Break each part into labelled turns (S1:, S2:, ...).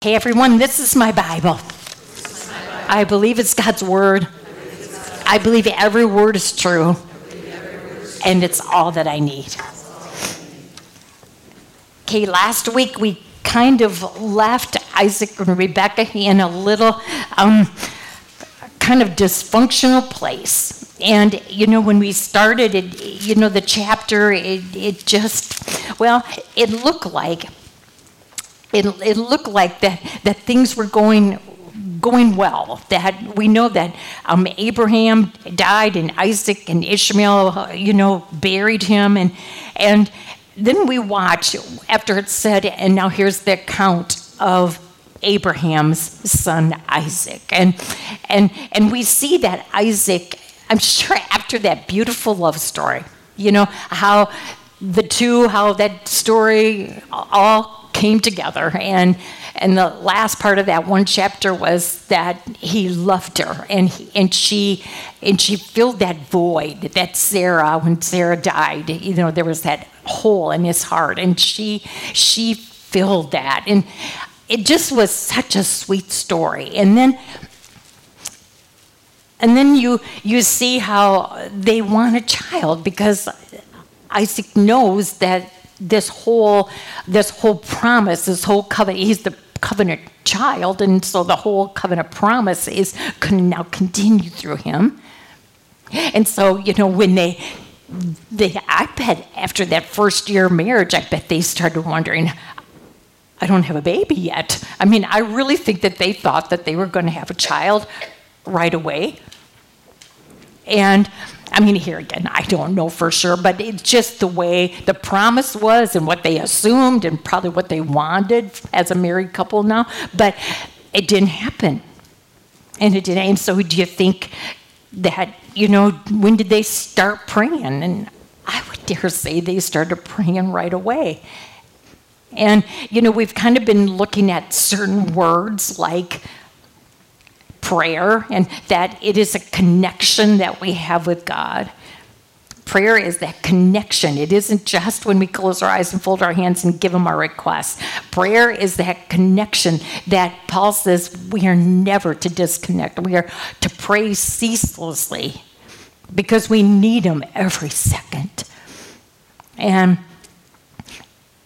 S1: Hey everyone, this is my Bible. I believe it's God's Word. I believe every word is true. And it's all that I need. Okay, last week we kind of left Isaac and Rebecca in a little um, kind of dysfunctional place. And, you know, when we started it, you know, the chapter, it, it just, well, it looked like it, it looked like that, that things were going going well. That we know that um, Abraham died and Isaac and Ishmael, you know, buried him, and and then we watch after it said, and now here's the account of Abraham's son Isaac, and and and we see that Isaac. I'm sure after that beautiful love story, you know how the two, how that story all came together. And and the last part of that one chapter was that he loved her and he, and she and she filled that void that Sarah when Sarah died you know there was that hole in his heart. And she she filled that. And it just was such a sweet story. And then and then you you see how they want a child because Isaac knows that this whole this whole promise, this whole covenant. He's the covenant child, and so the whole covenant promise is can now continue through him. And so you know when they they I bet after that first year of marriage, I bet they started wondering. I don't have a baby yet. I mean, I really think that they thought that they were going to have a child right away. And I mean, here again, I don't know for sure, but it's just the way the promise was and what they assumed and probably what they wanted as a married couple now. But it didn't happen. And it didn't. And so, do you think that, you know, when did they start praying? And I would dare say they started praying right away. And, you know, we've kind of been looking at certain words like prayer and that it is a connection that we have with God. Prayer is that connection. It isn't just when we close our eyes and fold our hands and give Him our requests. Prayer is that connection that Paul says we are never to disconnect. We are to pray ceaselessly because we need Him every second. And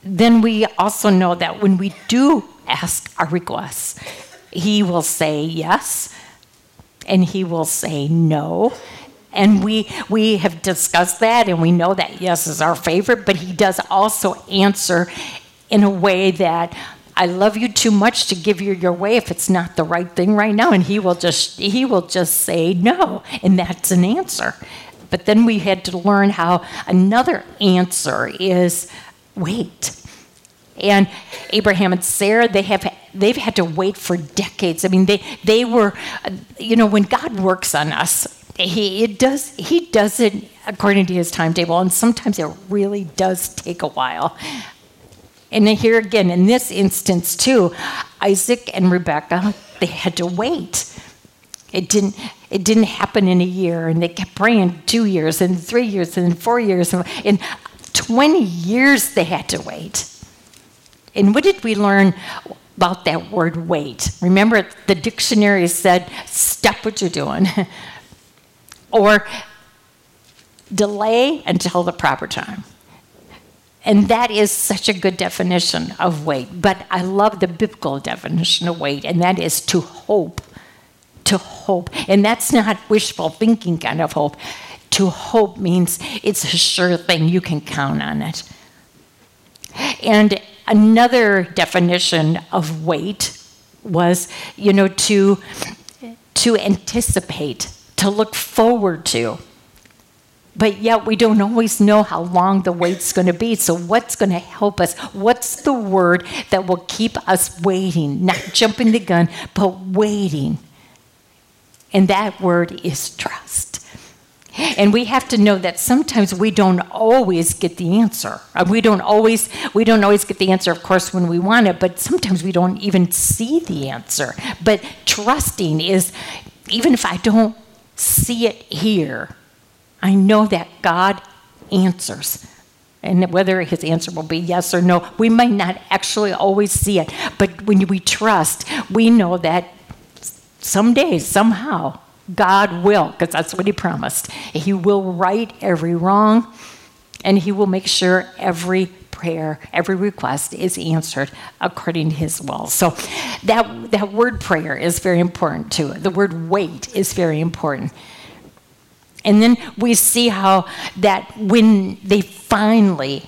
S1: then we also know that when we do ask our requests, he will say yes and he will say no. And we, we have discussed that and we know that yes is our favorite, but he does also answer in a way that I love you too much to give you your way if it's not the right thing right now. And he will just he will just say no. And that's an answer. But then we had to learn how another answer is wait. And Abraham and Sarah, they have they've had to wait for decades. I mean, they they were, uh, you know, when God works on us, he it does he does it according to his timetable, and sometimes it really does take a while. And here again, in this instance too, Isaac and Rebecca, they had to wait. It didn't it didn't happen in a year, and they kept praying two years and three years and four years, and in 20 years they had to wait. And what did we learn about that word wait? Remember, the dictionary said, stop what you're doing, or delay until the proper time. And that is such a good definition of wait. But I love the biblical definition of wait, and that is to hope. To hope. And that's not wishful thinking kind of hope. To hope means it's a sure thing, you can count on it. And another definition of wait was, you know, to, to anticipate, to look forward to. But yet we don't always know how long the wait's going to be. So, what's going to help us? What's the word that will keep us waiting, not jumping the gun, but waiting? And that word is trust. And we have to know that sometimes we don't always get the answer. Uh, we don't always we don't always get the answer, of course, when we want it, but sometimes we don't even see the answer. But trusting is even if I don't see it here, I know that God answers. And whether his answer will be yes or no, we might not actually always see it. But when we trust, we know that someday, somehow, God will, because that's what he promised. He will right every wrong, and he will make sure every prayer, every request is answered according to his will. So that, that word prayer is very important too. The word wait is very important. And then we see how that when they finally,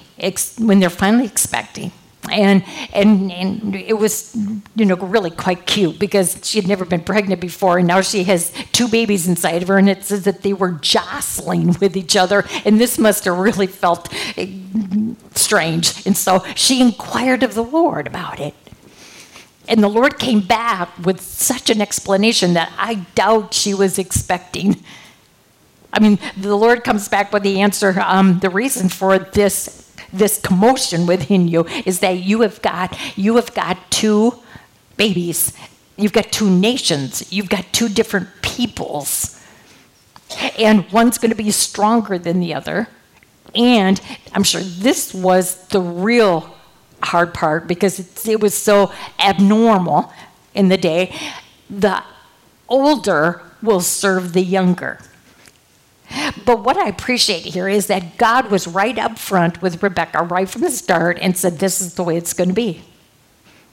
S1: when they're finally expecting, and and and it was you know really quite cute because she had never been pregnant before and now she has two babies inside of her and it says that they were jostling with each other and this must have really felt eh, strange. And so she inquired of the lord about it. And the lord came back with such an explanation that i doubt she was expecting. I mean the lord comes back with the answer um, the reason for this this commotion within you is that you have got you have got two babies. You've got two nations. You've got two different peoples. And one's going to be stronger than the other. And i'm sure this was the real hard part because it, it was so abnormal in the day. The older will serve the younger but what I appreciate here is that God was right up front with Rebecca right from the start and said, This is the way it's going to be.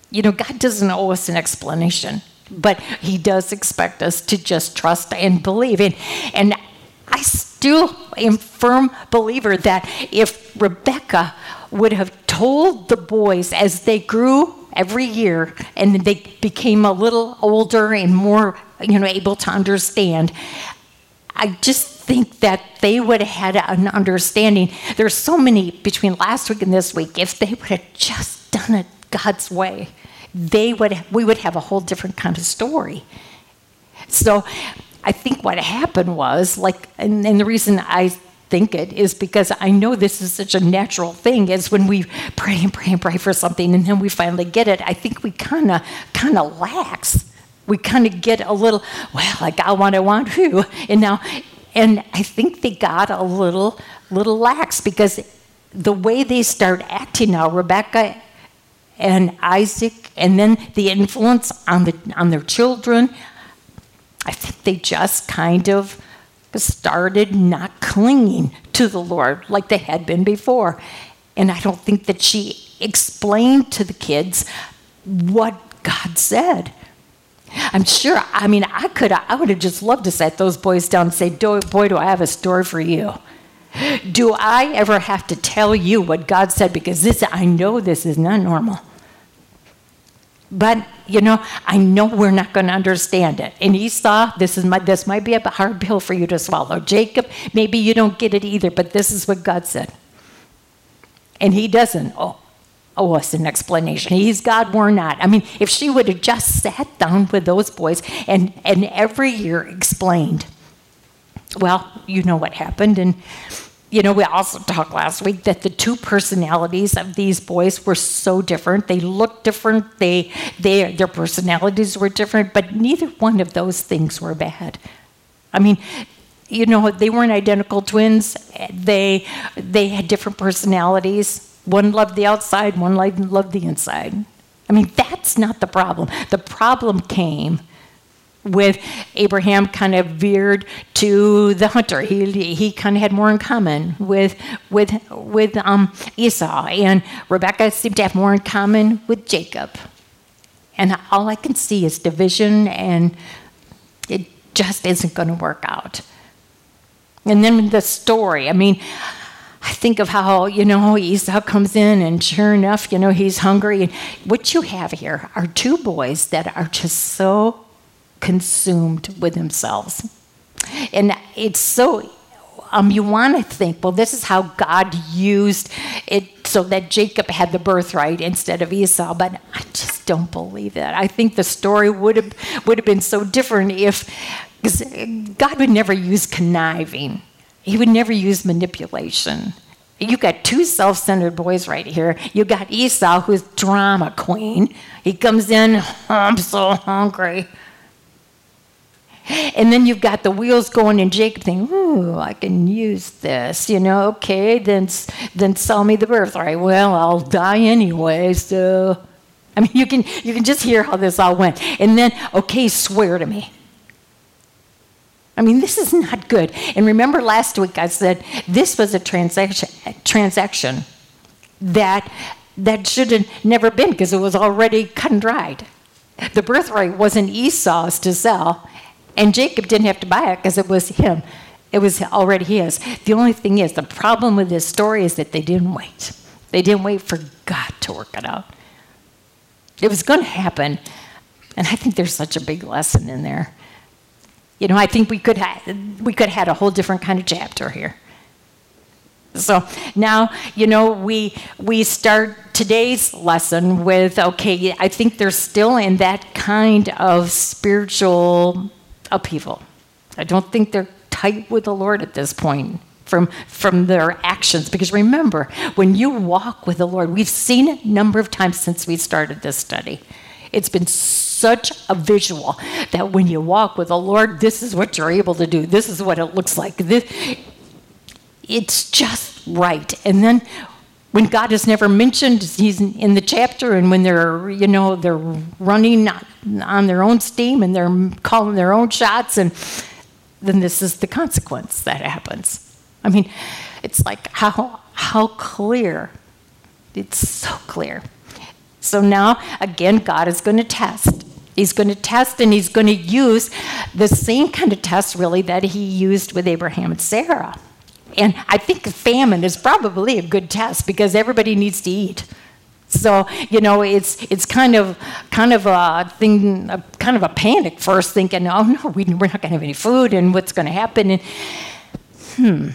S1: You know, God doesn't owe us an explanation, but He does expect us to just trust and believe. And, and I still am firm believer that if Rebecca would have told the boys as they grew every year and they became a little older and more you know able to understand I just think that they would have had an understanding. There's so many between last week and this week. If they would have just done it God's way, they would we would have a whole different kind of story. So I think what happened was like, and, and the reason I think it is because I know this is such a natural thing is when we pray and pray and pray for something and then we finally get it, I think we kind of kind of lax we kind of get a little, well, like I got what I want, who, and now, and I think they got a little, little lax because the way they start acting now, Rebecca and Isaac, and then the influence on the on their children, I think they just kind of started not clinging to the Lord like they had been before. And I don't think that she explained to the kids what God said. I'm sure, I mean, I could, I would have just loved to set those boys down and say, boy, do I have a story for you. Do I ever have to tell you what God said? Because this, I know this is not normal. But, you know, I know we're not going to understand it. And Esau, this, is my, this might be a hard pill for you to swallow. Jacob, maybe you don't get it either, but this is what God said. And he doesn't. Oh, Oh, owe us an explanation. He's God, we're not. I mean, if she would have just sat down with those boys and, and every year explained, well, you know what happened. And, you know, we also talked last week that the two personalities of these boys were so different. They looked different, they, they, their personalities were different, but neither one of those things were bad. I mean, you know, they weren't identical twins. They, they had different personalities one loved the outside, one loved the inside. I mean, that's not the problem. The problem came with Abraham kind of veered to the hunter. He, he kind of had more in common with, with, with um, Esau, and Rebecca seemed to have more in common with Jacob. And all I can see is division, and it just isn't going to work out. And then the story, I mean, I think of how, you know, Esau comes in and sure enough, you know, he's hungry. And what you have here are two boys that are just so consumed with themselves. And it's so, um, you want to think, well, this is how God used it so that Jacob had the birthright instead of Esau. But I just don't believe that. I think the story would have, would have been so different if, God would never use conniving he would never use manipulation. You got two self centered boys right here. You got Esau, who's drama queen. He comes in, oh, I'm so hungry. And then you've got the wheels going, and Jacob thinking, "Ooh, I can use this." You know, okay, then then sell me the birthright. Well, I'll die anyway, so. I mean, you can you can just hear how this all went. And then, okay, swear to me. I mean, this is not good. And remember last week I said this was a transaction transaction that that should have never been because it was already cut and dried. The birthright wasn't Esau's to sell, and Jacob didn't have to buy it because it was him. It was already his. The only thing is, the problem with this story is that they didn't wait. They didn't wait for God to work it out. It was going to happen, and I think there's such a big lesson in there. You know, I think we could have we could have had a whole different kind of chapter here. So now, you know, we we start today's lesson with okay, I think they're still in that kind of spiritual upheaval. I don't think they're tight with the Lord at this point from from their actions because remember, when you walk with the Lord, we've seen it a number of times since we started this study. It's been such a visual that when you walk with the Lord, this is what you're able to do. This is what it looks like. This, it's just right. And then when God is never mentioned, he's in the chapter, and when they're, you know, they're running on their own steam and they're calling their own shots, and then this is the consequence that happens. I mean, it's like how how clear. It's so clear. So now again, God is going to test. He's going to test and he's going to use the same kind of test, really, that he used with Abraham and Sarah. And I think famine is probably a good test because everybody needs to eat. So you know, it's it's kind of kind of a thing, a, kind of a panic first, thinking, oh no, we, we're not going to have any food, and what's going to happen? And hmm.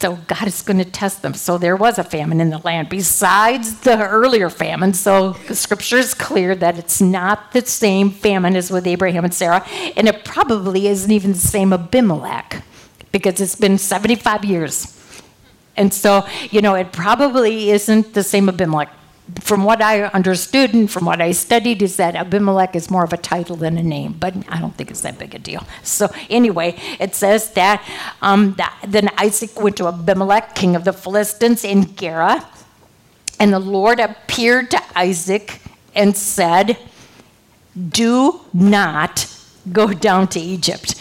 S1: So God is going to test them. So there was a famine in the land besides the earlier famine. So the scripture is clear that it's not the same famine as with Abraham and Sarah, and it probably isn't even the same Abimelech because it's been 75 years. And so, you know, it probably isn't the same Abimelech. From what I understood and from what I studied, is that Abimelech is more of a title than a name, but I don't think it's that big a deal. So, anyway, it says that, um, that then Isaac went to Abimelech, king of the Philistines, in Gerar, and the Lord appeared to Isaac and said, Do not go down to Egypt.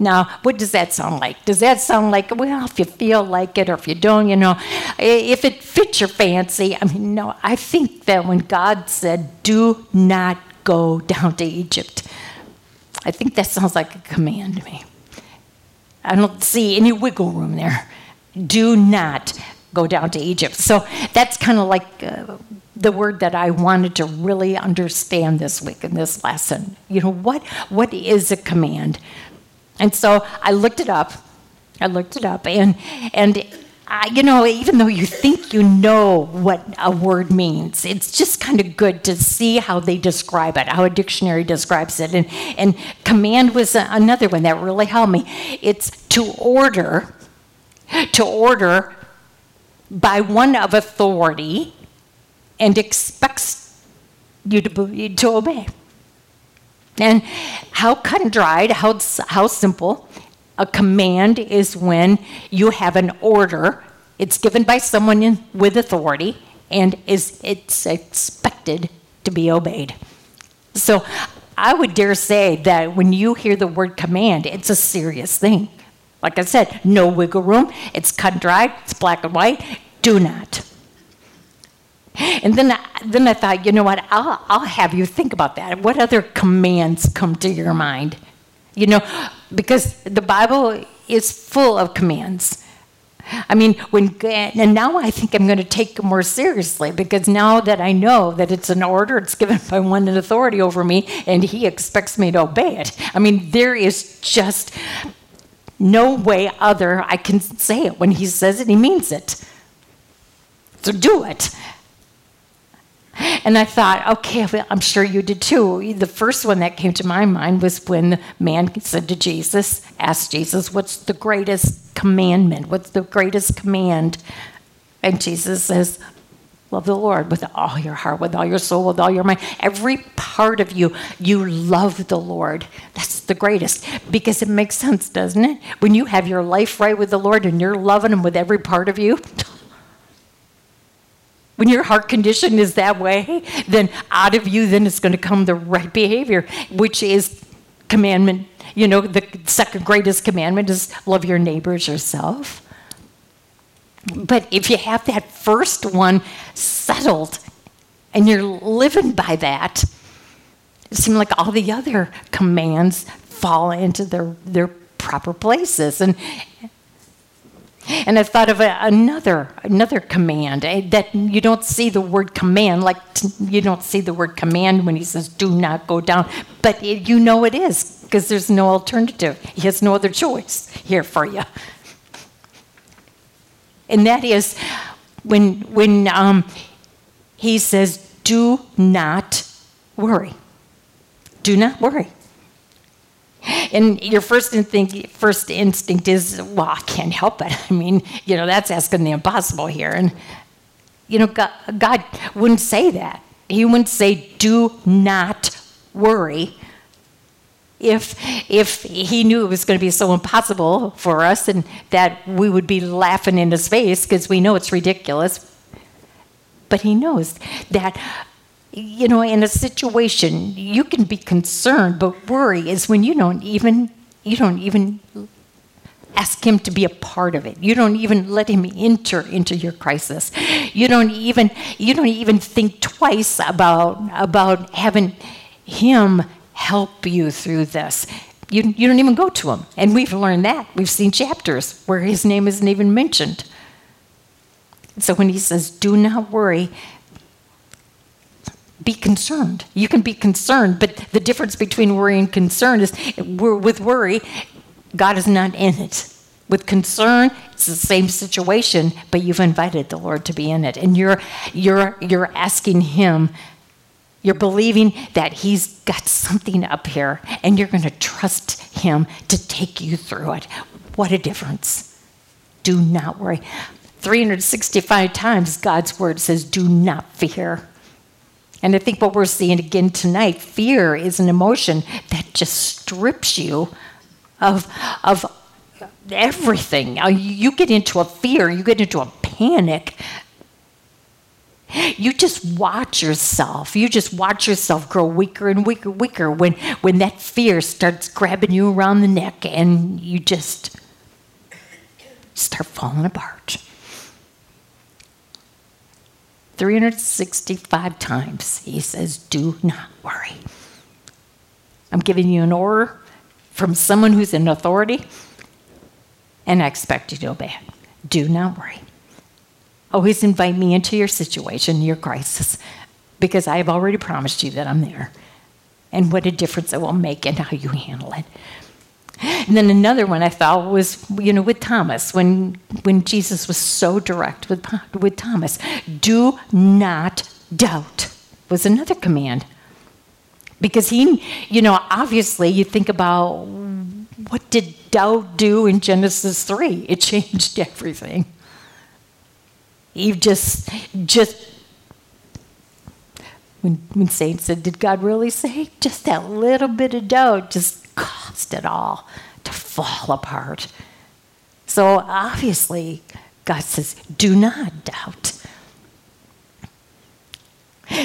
S1: Now, what does that sound like? Does that sound like, well, if you feel like it or if you don't, you know, if it fits your fancy? I mean, no, I think that when God said, do not go down to Egypt, I think that sounds like a command to me. I don't see any wiggle room there. Do not go down to Egypt. So that's kind of like uh, the word that I wanted to really understand this week in this lesson. You know, what what is a command? And so I looked it up. I looked it up, and and I, you know, even though you think you know what a word means, it's just kind of good to see how they describe it, how a dictionary describes it. And and command was another one that really helped me. It's to order, to order by one of authority, and expects you to to obey. And how cut and dried, how, how simple. A command is when you have an order, it's given by someone in, with authority, and is it's expected to be obeyed. So I would dare say that when you hear the word command, it's a serious thing. Like I said, no wiggle room. It's cut and dried, it's black and white. Do not. And then, then I thought, you know what? I'll, I'll have you think about that. What other commands come to your mind? You know, because the Bible is full of commands. I mean, when and now I think I'm going to take it more seriously because now that I know that it's an order, it's given by one in authority over me, and he expects me to obey it. I mean, there is just no way other I can say it. When he says it, he means it. So do it. And I thought, okay, I'm sure you did too. The first one that came to my mind was when the man said to Jesus, asked Jesus, What's the greatest commandment? What's the greatest command? And Jesus says, Love the Lord with all your heart, with all your soul, with all your mind. Every part of you, you love the Lord. That's the greatest because it makes sense, doesn't it? When you have your life right with the Lord and you're loving Him with every part of you, when your heart condition is that way, then out of you, then it's going to come the right behavior, which is commandment. You know, the second greatest commandment is love your neighbors yourself. But if you have that first one settled and you're living by that, it seems like all the other commands fall into their, their proper places. And, and I thought of a, another another command eh, that you don't see the word command like t- you don't see the word command when he says do not go down, but it, you know it is because there's no alternative. He has no other choice here for you and that is when when um, he says, "Do not worry. Do not worry." And your first instinct, first instinct is, well, I can't help it. I mean, you know, that's asking the impossible here. And, you know, God, God wouldn't say that. He wouldn't say, do not worry if if he knew it was going to be so impossible for us and that we would be laughing in his face because we know it's ridiculous but he knows that you know in a situation you can be concerned but worry is when you don't even you don't even ask him to be a part of it you don't even let him enter into your crisis you don't even you don't even think twice about about having him help you through this. You, you don't even go to him. And we've learned that. We've seen chapters where his name isn't even mentioned. So when he says, do not worry, be concerned. You can be concerned, but the difference between worry and concern is with worry, God is not in it. With concern, it's the same situation, but you've invited the Lord to be in it. And you're you're you're asking him you're believing that He's got something up here and you're going to trust Him to take you through it. What a difference. Do not worry. 365 times God's word says, Do not fear. And I think what we're seeing again tonight fear is an emotion that just strips you of, of everything. Uh, you get into a fear, you get into a panic you just watch yourself. You just watch yourself grow weaker and weaker, weaker when, when that fear starts grabbing you around the neck and you just start falling apart. 365 times he says, Do not worry. I'm giving you an order from someone who's in authority, and I expect you to obey it. Do not worry. Always invite me into your situation, your crisis, because I have already promised you that I'm there. And what a difference it will make in how you handle it. And then another one I thought was, you know, with Thomas, when, when Jesus was so direct with, with Thomas, do not doubt was another command. Because he, you know, obviously you think about what did doubt do in Genesis 3? It changed everything. Eve just, just, when, when Satan said, Did God really say? Just that little bit of doubt just caused it all to fall apart. So obviously, God says, Do not doubt.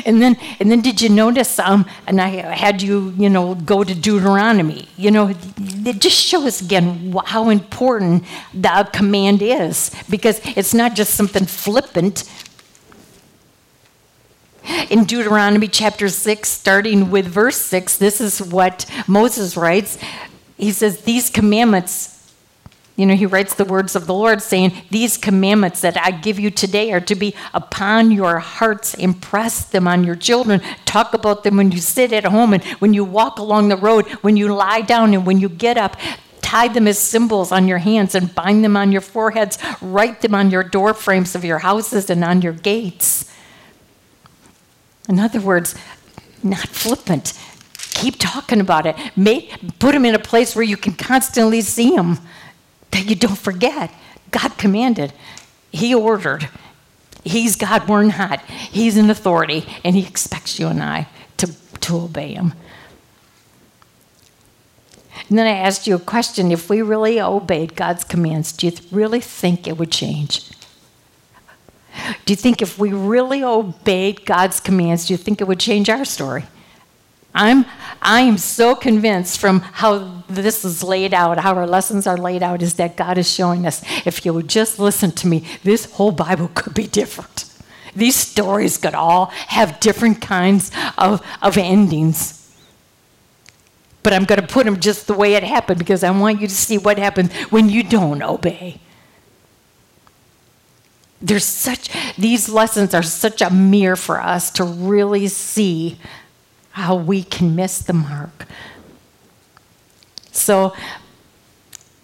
S1: And then, and then did you notice? Um, and I had you, you know, go to Deuteronomy. You know, it just shows again how important the command is because it's not just something flippant. In Deuteronomy chapter 6, starting with verse 6, this is what Moses writes. He says, These commandments you know, he writes the words of the Lord saying, These commandments that I give you today are to be upon your hearts. Impress them on your children. Talk about them when you sit at home and when you walk along the road, when you lie down and when you get up. Tie them as symbols on your hands and bind them on your foreheads. Write them on your door frames of your houses and on your gates. In other words, not flippant. Keep talking about it. Make, put them in a place where you can constantly see them that you don't forget. God commanded, He ordered. He's God, we're not. He's an authority, and He expects you and I to, to obey Him. And then I asked you a question if we really obeyed God's commands, do you really think it would change? Do you think if we really obeyed God's commands, do you think it would change our story? I'm, I am so convinced from how this is laid out, how our lessons are laid out, is that God is showing us if you would just listen to me, this whole Bible could be different. These stories could all have different kinds of, of endings. But I'm going to put them just the way it happened because I want you to see what happens when you don't obey. There's such, these lessons are such a mirror for us to really see how we can miss the mark. So,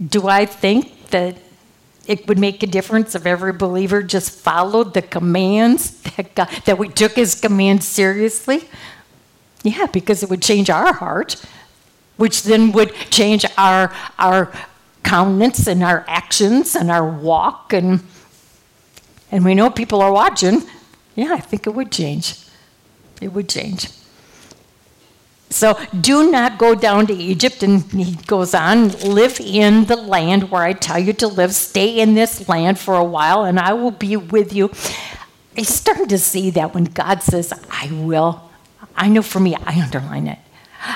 S1: do I think that it would make a difference if every believer just followed the commands that, God, that we took his commands seriously? Yeah, because it would change our heart, which then would change our, our countenance and our actions and our walk. And, and we know people are watching. Yeah, I think it would change. It would change. So do not go down to Egypt. And he goes on, live in the land where I tell you to live. Stay in this land for a while, and I will be with you. I starting to see that when God says, I will, I know for me, I underline it.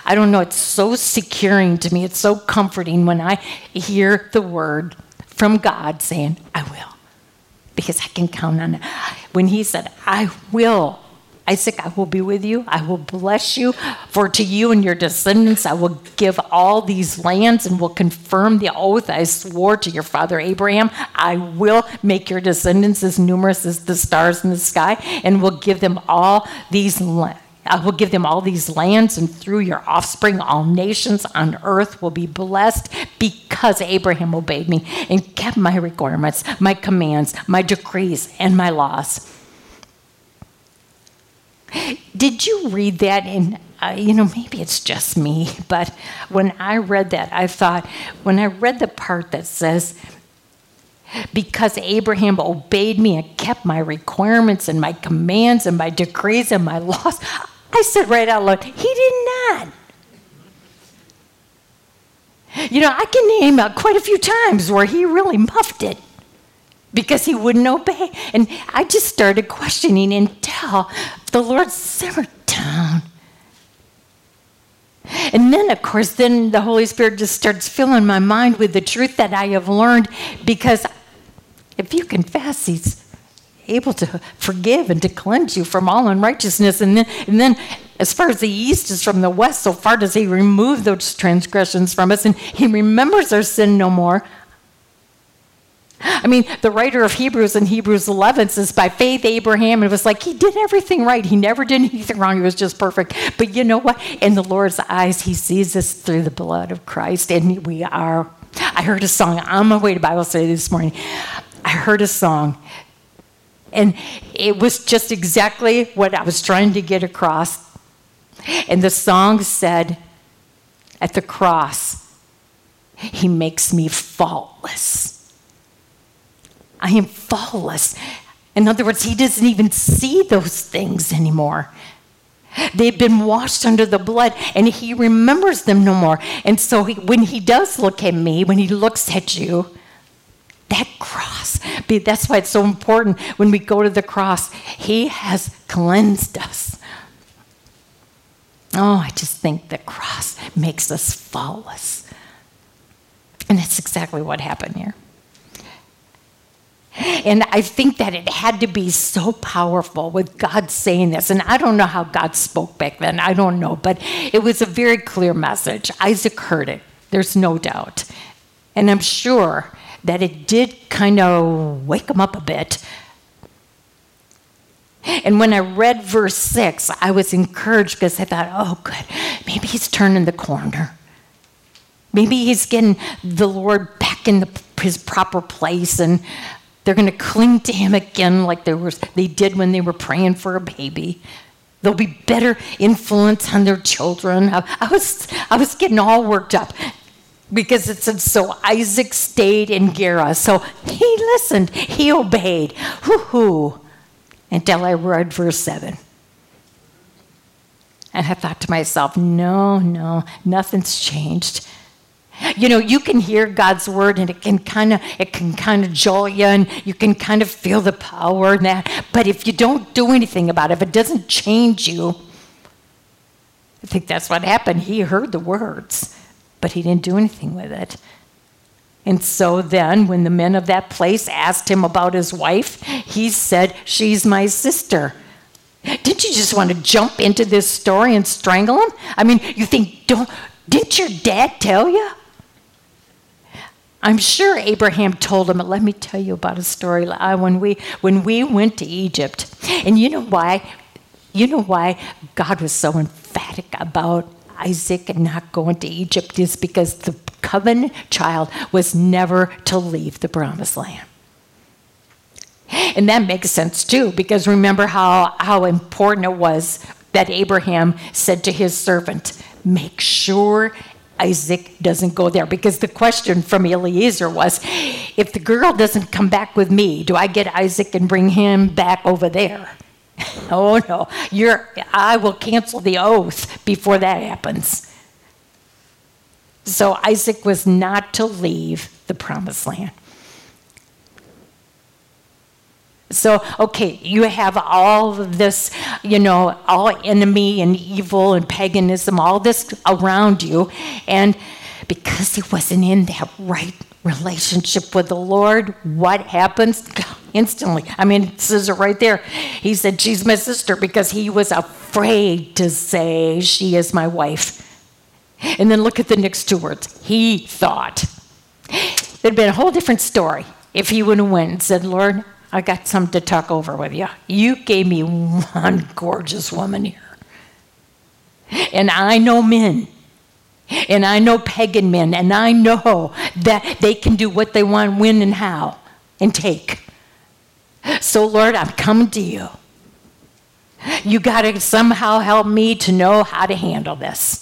S1: I don't know, it's so securing to me. It's so comforting when I hear the word from God saying, I will, because I can count on it. When He said, I will, Isaac, I will be with you. I will bless you. For to you and your descendants I will give all these lands and will confirm the oath I swore to your father Abraham. I will make your descendants as numerous as the stars in the sky and will give them all these lands. I will give them all these lands, and through your offspring, all nations on earth will be blessed because Abraham obeyed me and kept my requirements, my commands, my decrees, and my laws. Did you read that in uh, you know, maybe it's just me, but when I read that, I thought, when I read the part that says, because Abraham obeyed me and kept my requirements and my commands and my decrees and my laws, I said right out loud, he did not. You know, I can name quite a few times where he really muffed it because he wouldn't obey. And I just started questioning until the Lord simmered down. And then, of course, then the Holy Spirit just starts filling my mind with the truth that I have learned because if you confess, He's able to forgive and to cleanse you from all unrighteousness. And then, and then as far as the east is from the west, so far does He remove those transgressions from us, and He remembers our sin no more. I mean, the writer of Hebrews in Hebrews 11 says, by faith, Abraham, it was like he did everything right. He never did anything wrong. He was just perfect. But you know what? In the Lord's eyes, he sees us through the blood of Christ, and we are. I heard a song on my way to Bible study this morning. I heard a song, and it was just exactly what I was trying to get across. And the song said, At the cross, he makes me faultless. I am faultless. In other words, he doesn't even see those things anymore. They've been washed under the blood and he remembers them no more. And so he, when he does look at me, when he looks at you, that cross, that's why it's so important when we go to the cross. He has cleansed us. Oh, I just think the cross makes us faultless. And that's exactly what happened here. And I think that it had to be so powerful with God saying this. And I don't know how God spoke back then, I don't know, but it was a very clear message. Isaac heard it, there's no doubt. And I'm sure that it did kind of wake him up a bit. And when I read verse 6, I was encouraged because I thought, oh, good, maybe he's turning the corner. Maybe he's getting the Lord back in the, his proper place. And they're going to cling to him again like they, were, they did when they were praying for a baby. They'll be better influence on their children. I, I was, I was getting all worked up because it said, so Isaac stayed in Gerar. So he listened, he obeyed. Hoo hoo. until I read verse 7. And I thought to myself, no, no, nothing's changed. You know, you can hear God's word and it can kind of it can kind of jolt you and you can kind of feel the power in that. But if you don't do anything about it, if it doesn't change you, I think that's what happened. He heard the words, but he didn't do anything with it. And so then, when the men of that place asked him about his wife, he said, She's my sister. Didn't you just want to jump into this story and strangle him? I mean, you think, don't, didn't your dad tell you? I'm sure Abraham told him, let me tell you about a story uh, when we, when we went to Egypt. And you know why? You know why God was so emphatic about Isaac and not going to Egypt is because the covenant child was never to leave the promised land. And that makes sense too, because remember how, how important it was that Abraham said to his servant, Make sure Isaac doesn't go there. Because the question from Eliezer was, If the girl doesn't come back with me, do I get Isaac and bring him back over there? oh no, you're, I will cancel the oath before that happens. So Isaac was not to leave the promised land. So, okay, you have all this, you know, all enemy and evil and paganism, all this around you. And because he wasn't in that right relationship with the Lord, what happens? Instantly. I mean, it says it right there. He said, She's my sister because he was afraid to say, She is my wife. And then look at the next two words. He thought. It'd been a whole different story if he would have went and said, Lord, I got something to talk over with you. You gave me one gorgeous woman here. And I know men. And I know pagan men. And I know that they can do what they want, when, and how, and take. So, Lord, I'm coming to you. You got to somehow help me to know how to handle this.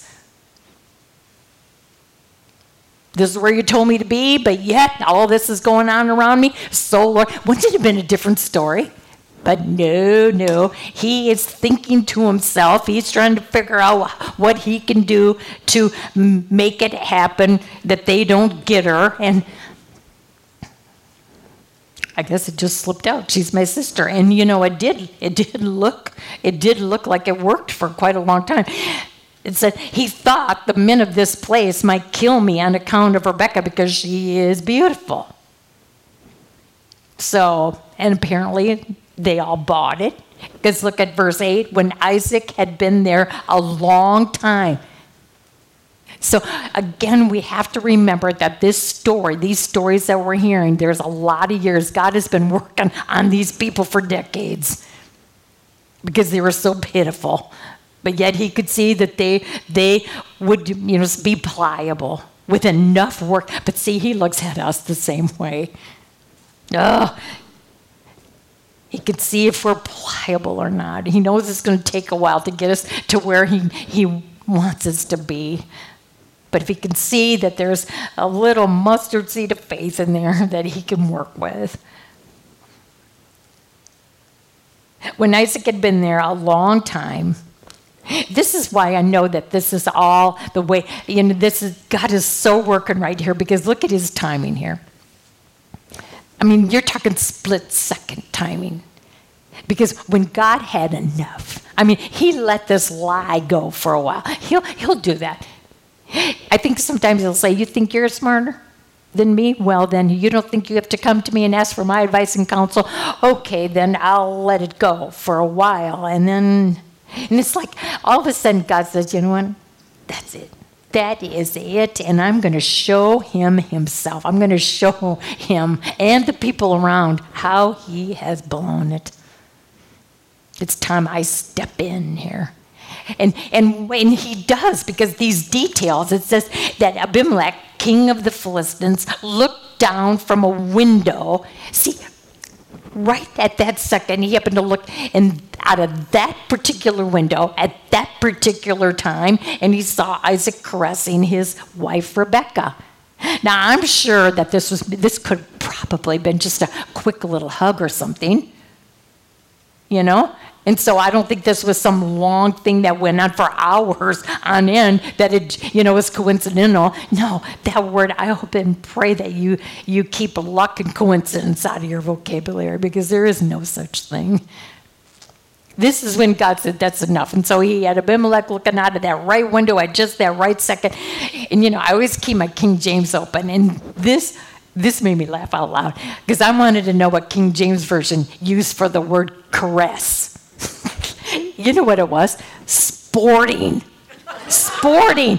S1: This is where you told me to be, but yet all this is going on around me. So, Lord, wouldn't it have been a different story? But no, no. He is thinking to himself. He's trying to figure out what he can do to make it happen that they don't get her. And I guess it just slipped out. She's my sister. And you know, it did. It did look. It did look like it worked for quite a long time. It said he thought the men of this place might kill me on account of Rebecca because she is beautiful. So, and apparently they all bought it. Because look at verse 8 when Isaac had been there a long time. So, again, we have to remember that this story, these stories that we're hearing, there's a lot of years. God has been working on these people for decades because they were so pitiful but yet he could see that they they would you know be pliable with enough work. But see, he looks at us the same way. Oh, he can see if we're pliable or not. He knows it's going to take a while to get us to where he, he wants us to be. But if he can see that there's a little mustard seed of faith in there that he can work with. When Isaac had been there a long time, this is why I know that this is all the way, you know, this is, God is so working right here because look at his timing here. I mean, you're talking split second timing. Because when God had enough, I mean, he let this lie go for a while. He'll, he'll do that. I think sometimes he'll say, You think you're smarter than me? Well, then you don't think you have to come to me and ask for my advice and counsel? Okay, then I'll let it go for a while. And then and it's like all of a sudden God says, you know what? That's it. That is it. And I'm going to show him himself. I'm going to show him and the people around how he has blown it. It's time I step in here. And, and when he does, because these details, it says that Abimelech, king of the Philistines, looked down from a window. See, right at that second, he happened to look in, out of that particular window at that particular time, and he saw Isaac caressing his wife Rebecca. Now I'm sure that this was this could probably been just a quick little hug or something. you know? And so I don't think this was some long thing that went on for hours on end that it, you know, was coincidental. No, that word, I hope and pray that you you keep luck and coincidence out of your vocabulary because there is no such thing. This is when God said, That's enough. And so he had Abimelech looking out of that right window at just that right second. And you know, I always keep my King James open. And this this made me laugh out loud because I wanted to know what King James Version used for the word caress. You know what it was? Sporting. Sporting.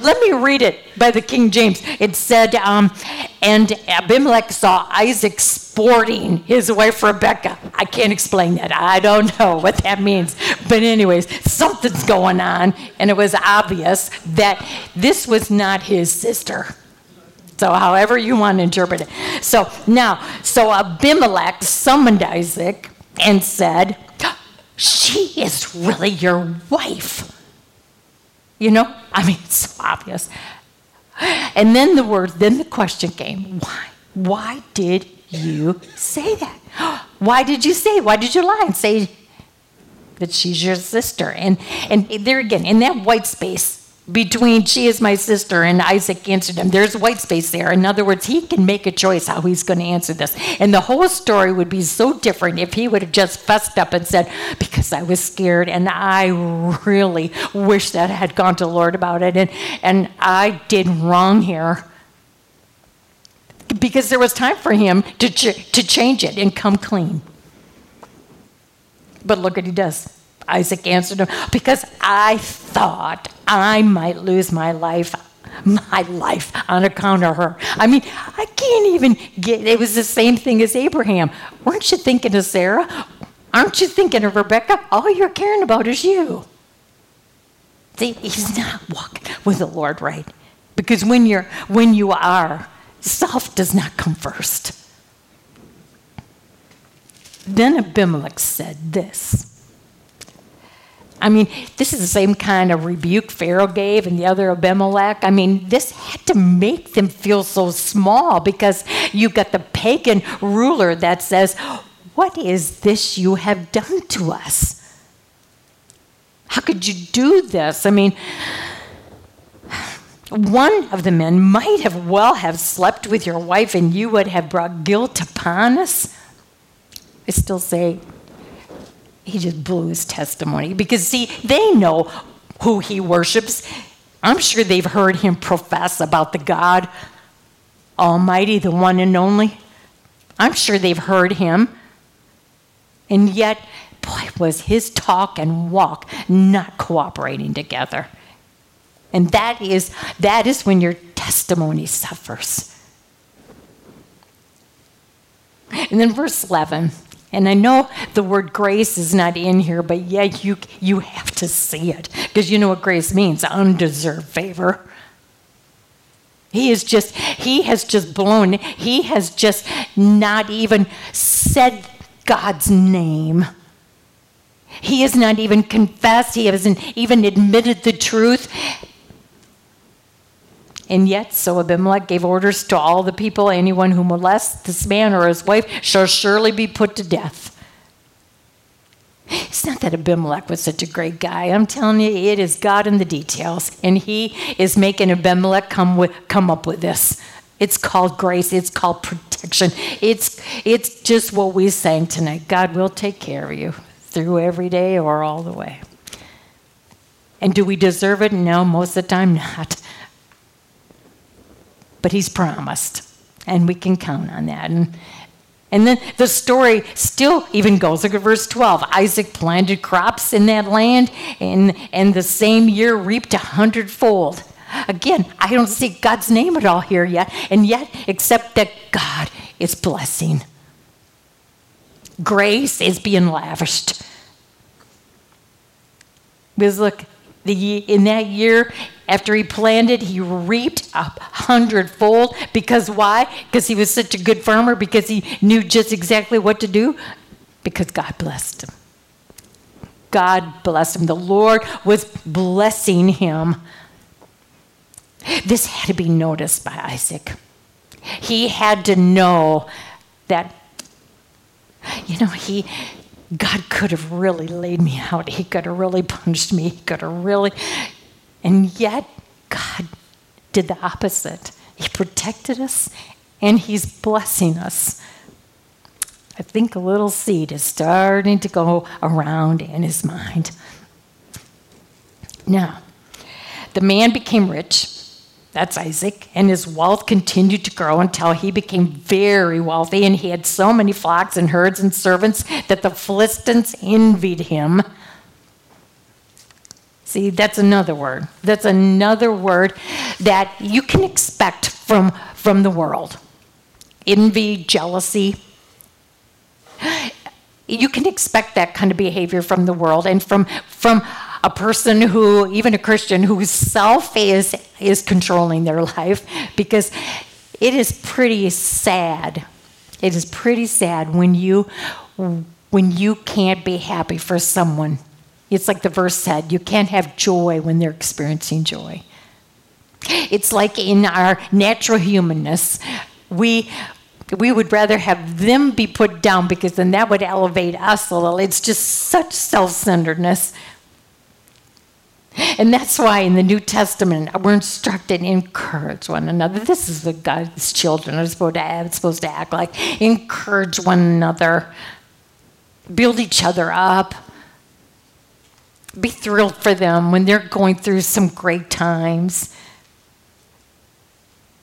S1: Let me read it by the King James. It said, um, and Abimelech saw Isaac sporting his wife Rebecca. I can't explain that. I don't know what that means. But, anyways, something's going on, and it was obvious that this was not his sister. So, however you want to interpret it. So, now, so Abimelech summoned Isaac and said, She is really your wife. You know, I mean, it's so obvious. And then the word, then the question came why? Why did you say that? Why did you say, why did you lie and say that she's your sister? And, and there again, in that white space, between she is my sister and Isaac answered him. There's white space there. In other words, he can make a choice how he's going to answer this. And the whole story would be so different if he would have just fussed up and said, Because I was scared and I really wish that I had gone to the Lord about it and, and I did wrong here. Because there was time for him to, ch- to change it and come clean. But look what he does. Isaac answered him, Because I thought I might lose my life, my life on account of her. I mean, I can't even get it was the same thing as Abraham. Weren't you thinking of Sarah? Aren't you thinking of Rebecca? All you're caring about is you. See, he's not walking with the Lord right. Because when you're when you are, self does not come first. Then Abimelech said this. I mean, this is the same kind of rebuke Pharaoh gave and the other Abimelech. I mean, this had to make them feel so small because you've got the pagan ruler that says, What is this you have done to us? How could you do this? I mean, one of the men might have well have slept with your wife and you would have brought guilt upon us. I still say he just blew his testimony because, see, they know who he worships. I'm sure they've heard him profess about the God Almighty, the one and only. I'm sure they've heard him. And yet, boy, was his talk and walk not cooperating together. And that is, that is when your testimony suffers. And then verse 11 and I know the word grace is not in here, but yeah, you, you have to see it because you know what grace means undeserved favor. He is just, he has just blown, he has just not even said God's name. He has not even confessed, he hasn't even admitted the truth. And yet, so Abimelech gave orders to all the people anyone who molests this man or his wife shall surely be put to death. It's not that Abimelech was such a great guy. I'm telling you, it is God in the details. And he is making Abimelech come, with, come up with this. It's called grace, it's called protection. It's, it's just what we sang tonight. God will take care of you through every day or all the way. And do we deserve it? No, most of the time not but he's promised. And we can count on that. And, and then the story still even goes. Look at verse 12. Isaac planted crops in that land and, and the same year reaped a hundredfold. Again, I don't see God's name at all here yet, and yet, except that God is blessing. Grace is being lavished. Because look, the, in that year, after he planted, he reaped a hundredfold. Because why? Because he was such a good farmer, because he knew just exactly what to do? Because God blessed him. God blessed him. The Lord was blessing him. This had to be noticed by Isaac. He had to know that, you know, he God could have really laid me out. He could have really punched me. He could have really. And yet, God did the opposite. He protected us and He's blessing us. I think a little seed is starting to go around in his mind. Now, the man became rich. That's Isaac. And his wealth continued to grow until he became very wealthy. And he had so many flocks and herds and servants that the Philistines envied him. See, that's another word. That's another word that you can expect from, from the world envy, jealousy. You can expect that kind of behavior from the world and from, from a person who, even a Christian, whose self is, is controlling their life because it is pretty sad. It is pretty sad when you, when you can't be happy for someone. It's like the verse said you can't have joy when they're experiencing joy. It's like in our natural humanness, we we would rather have them be put down because then that would elevate us a little. It's just such self centeredness. And that's why in the New Testament we're instructed to encourage one another. This is what God's children are supposed to, have, supposed to act like. Encourage one another, build each other up, be thrilled for them when they're going through some great times.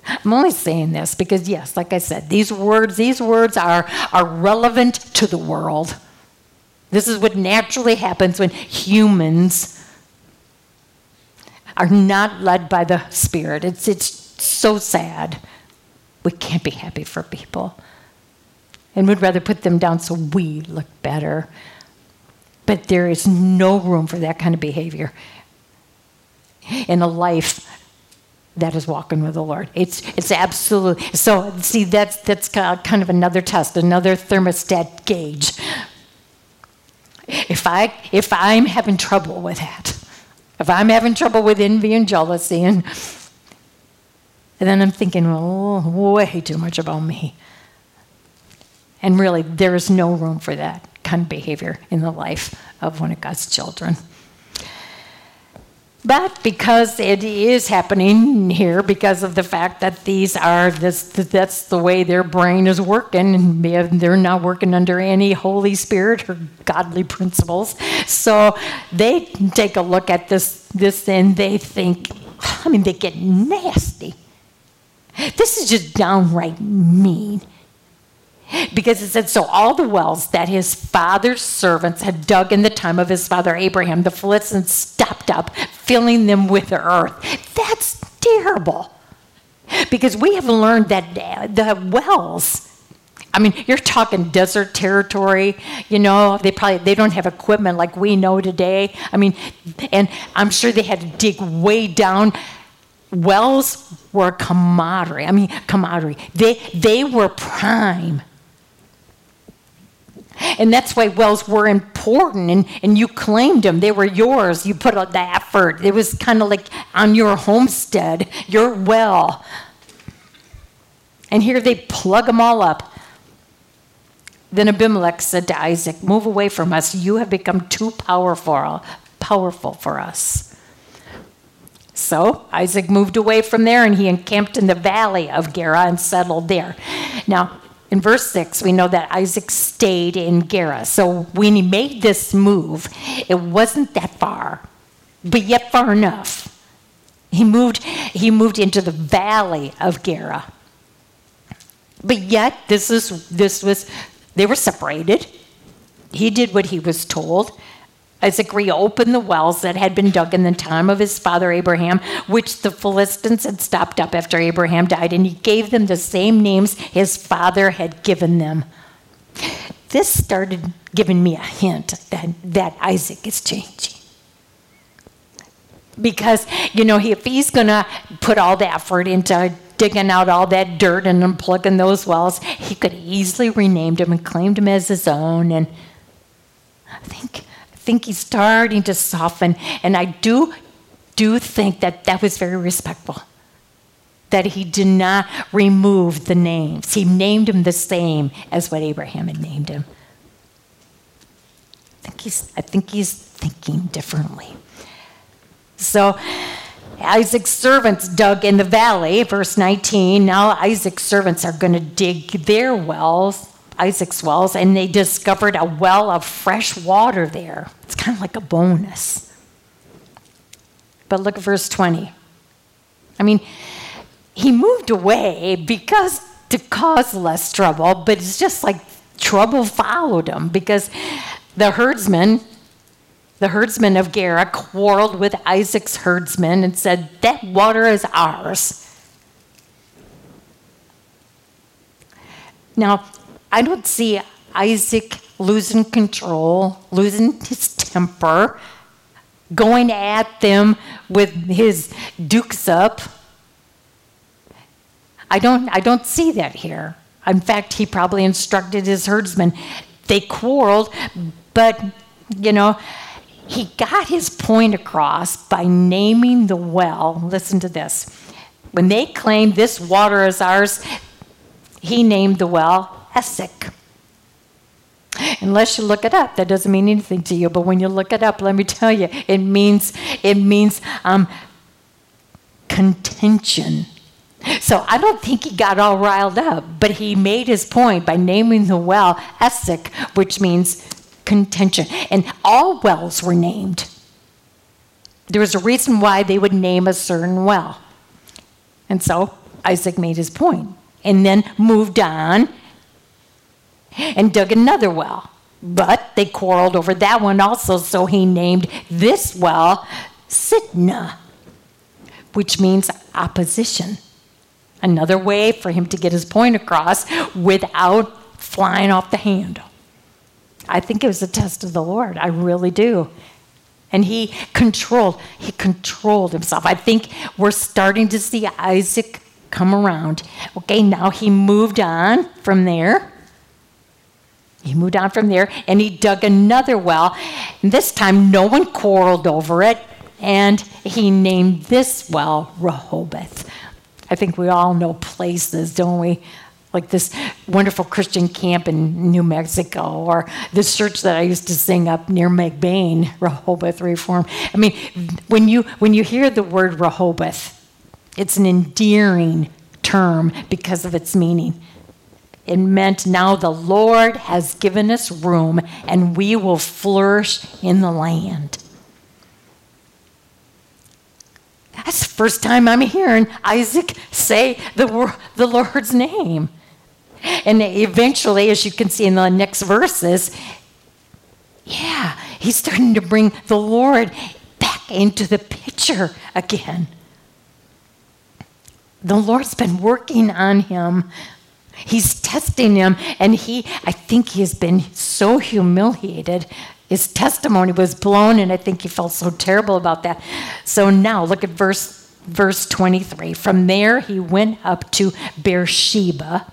S1: I'm only saying this because, yes, like I said, these words, these words are, are relevant to the world. This is what naturally happens when humans are not led by the Spirit. It's, it's so sad. We can't be happy for people. And we'd rather put them down so we look better. But there is no room for that kind of behavior in a life that is walking with the Lord. It's it's absolutely so. See, that's that's kind of another test, another thermostat gauge. If I if I'm having trouble with that, if I'm having trouble with envy and jealousy, and, and then I'm thinking, well, way too much about me. And really, there is no room for that kind of behavior in the life of one of God's children. But because it is happening here, because of the fact that these are this, that's the way their brain is working, and they're not working under any Holy Spirit or godly principles. So they take a look at this, this and they think, I mean, they get nasty. This is just downright mean. Because it said, So all the wells that his father's servants had dug in the time of his father Abraham, the Philistines stopped up, filling them with earth. That's terrible. Because we have learned that the wells, I mean, you're talking desert territory, you know, they probably they don't have equipment like we know today. I mean, and I'm sure they had to dig way down. Wells were a commodity. I mean, commodity. They they were prime and that's why wells were important and, and you claimed them. They were yours. You put out the effort. It was kind of like on your homestead, your well. And here they plug them all up. Then Abimelech said to Isaac, Move away from us. You have become too powerful, powerful for us. So Isaac moved away from there and he encamped in the valley of Gerar and settled there. Now, in verse 6, we know that Isaac stayed in Gerar. So when he made this move, it wasn't that far, but yet far enough. He moved, he moved into the valley of Gerar. But yet, this, is, this was, they were separated. He did what he was told. Isaac reopened the wells that had been dug in the time of his father Abraham, which the Philistines had stopped up after Abraham died, and he gave them the same names his father had given them. This started giving me a hint that, that Isaac is changing. Because, you know, if he's going to put all the effort into digging out all that dirt and unplugging those wells, he could easily renamed him and claimed him as his own. And I think think he's starting to soften. And I do, do think that that was very respectful. That he did not remove the names. He named him the same as what Abraham had named him. I think he's, I think he's thinking differently. So Isaac's servants dug in the valley, verse 19. Now Isaac's servants are going to dig their wells, Isaac's wells, and they discovered a well of fresh water there. It's kind of like a bonus. But look at verse 20. I mean, he moved away because to cause less trouble, but it's just like trouble followed him because the herdsmen the herdsmen of Gerar quarreled with Isaac's herdsmen and said, That water is ours. Now, I don't see Isaac losing control, losing his temper, going at them with his dukes up. I don't, I don't see that here. In fact, he probably instructed his herdsmen. They quarreled, but, you know, he got his point across by naming the well. Listen to this. When they claimed this water is ours, he named the well Essek. Unless you look it up, that doesn't mean anything to you. But when you look it up, let me tell you, it means it means um, contention. So I don't think he got all riled up, but he made his point by naming the well Essek, which means contention. And all wells were named. There was a reason why they would name a certain well. And so Isaac made his point and then moved on and dug another well. But they quarreled over that one also, so he named this well Sitnah, which means opposition. Another way for him to get his point across without flying off the handle. I think it was a test of the Lord. I really do. And he controlled, he controlled himself. I think we're starting to see Isaac come around. Okay, now he moved on from there. He moved on from there and he dug another well. And this time, no one quarreled over it. And he named this well Rehoboth. I think we all know places, don't we? like this wonderful Christian camp in New Mexico, or this church that I used to sing up near McBain, Rehoboth Reform. I mean, when you when you hear the word Rehoboth, it's an endearing term because of its meaning. It meant now the Lord has given us room and we will flourish in the land. That's the first time I'm hearing Isaac say the, the Lord's name. And eventually, as you can see in the next verses, yeah, he's starting to bring the Lord back into the picture again. The Lord's been working on him. He's testing him, and he, I think he has been so humiliated. His testimony was blown, and I think he felt so terrible about that. So now look at verse verse 23. From there he went up to Beersheba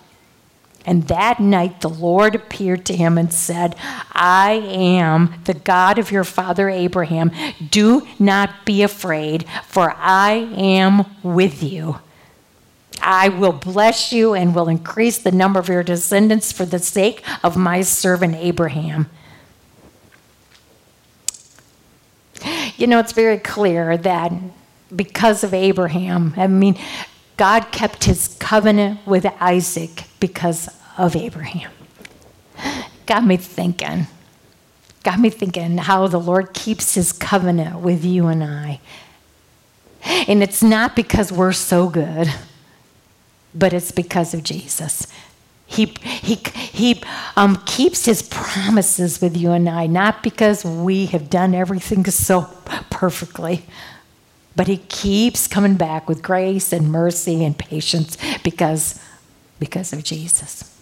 S1: and that night the Lord appeared to him and said, I am the God of your father Abraham. Do not be afraid, for I am with you. I will bless you and will increase the number of your descendants for the sake of my servant Abraham. You know, it's very clear that because of Abraham, I mean, God kept his covenant with Isaac because of Abraham. Got me thinking. Got me thinking how the Lord keeps his covenant with you and I. And it's not because we're so good, but it's because of Jesus. He, he, he um, keeps his promises with you and I, not because we have done everything so perfectly, but he keeps coming back with grace and mercy and patience because, because of Jesus.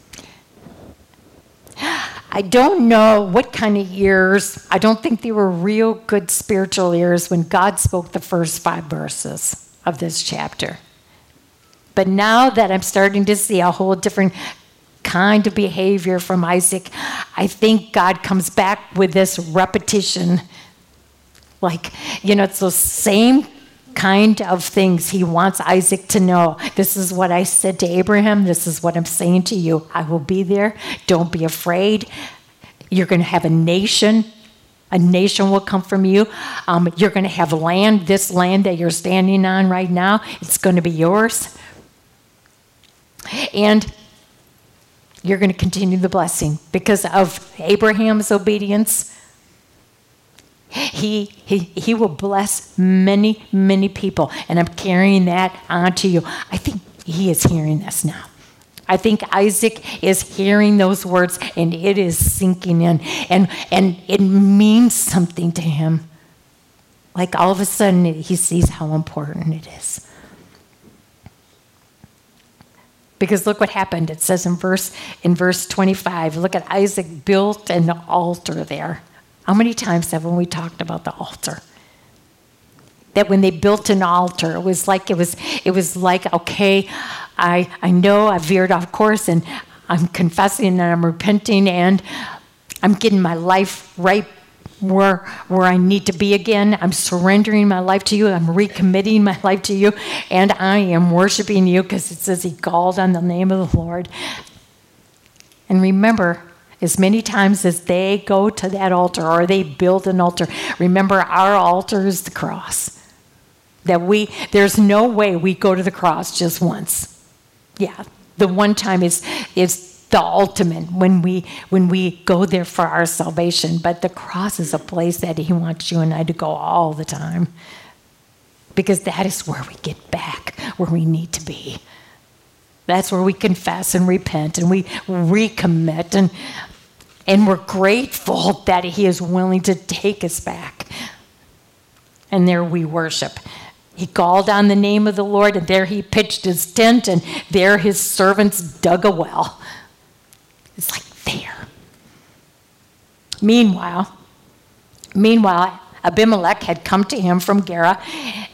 S1: I don't know what kind of years, I don't think they were real good spiritual years when God spoke the first five verses of this chapter. But now that I'm starting to see a whole different kind of behavior from Isaac, I think God comes back with this repetition. Like, you know, it's those same kind of things he wants Isaac to know. This is what I said to Abraham. This is what I'm saying to you. I will be there. Don't be afraid. You're going to have a nation A nation will come from you. Um, you're going to have land, this land that you're standing on right now, it's going to be yours. And you're going to continue the blessing because of Abraham's obedience. He, he, he will bless many, many people. And I'm carrying that on to you. I think he is hearing this now. I think Isaac is hearing those words and it is sinking in. And, and it means something to him. Like all of a sudden, he sees how important it is. Because look what happened. It says in verse in verse 25, look at Isaac built an altar there. How many times have we talked about the altar? That when they built an altar, it was like it was it was like, okay, I I know I veered off course and I'm confessing and I'm repenting and I'm getting my life right where, where I need to be again. I'm surrendering my life to you. I'm recommitting my life to you. And I am worshiping you because it says he called on the name of the Lord. And remember, as many times as they go to that altar or they build an altar, remember our altar is the cross. That we, there's no way we go to the cross just once. Yeah, the one time is, is the ultimate when we when we go there for our salvation. But the cross is a place that he wants you and i to go all the time because that is where we get back where we need to be. That's where we confess and repent and we recommit and and we're grateful that he is willing to take us back. And there we worship. He called on the name of the Lord, and there he pitched his tent, and there his servants dug a well. It's like there. Meanwhile, meanwhile, Abimelech had come to him from Gerar,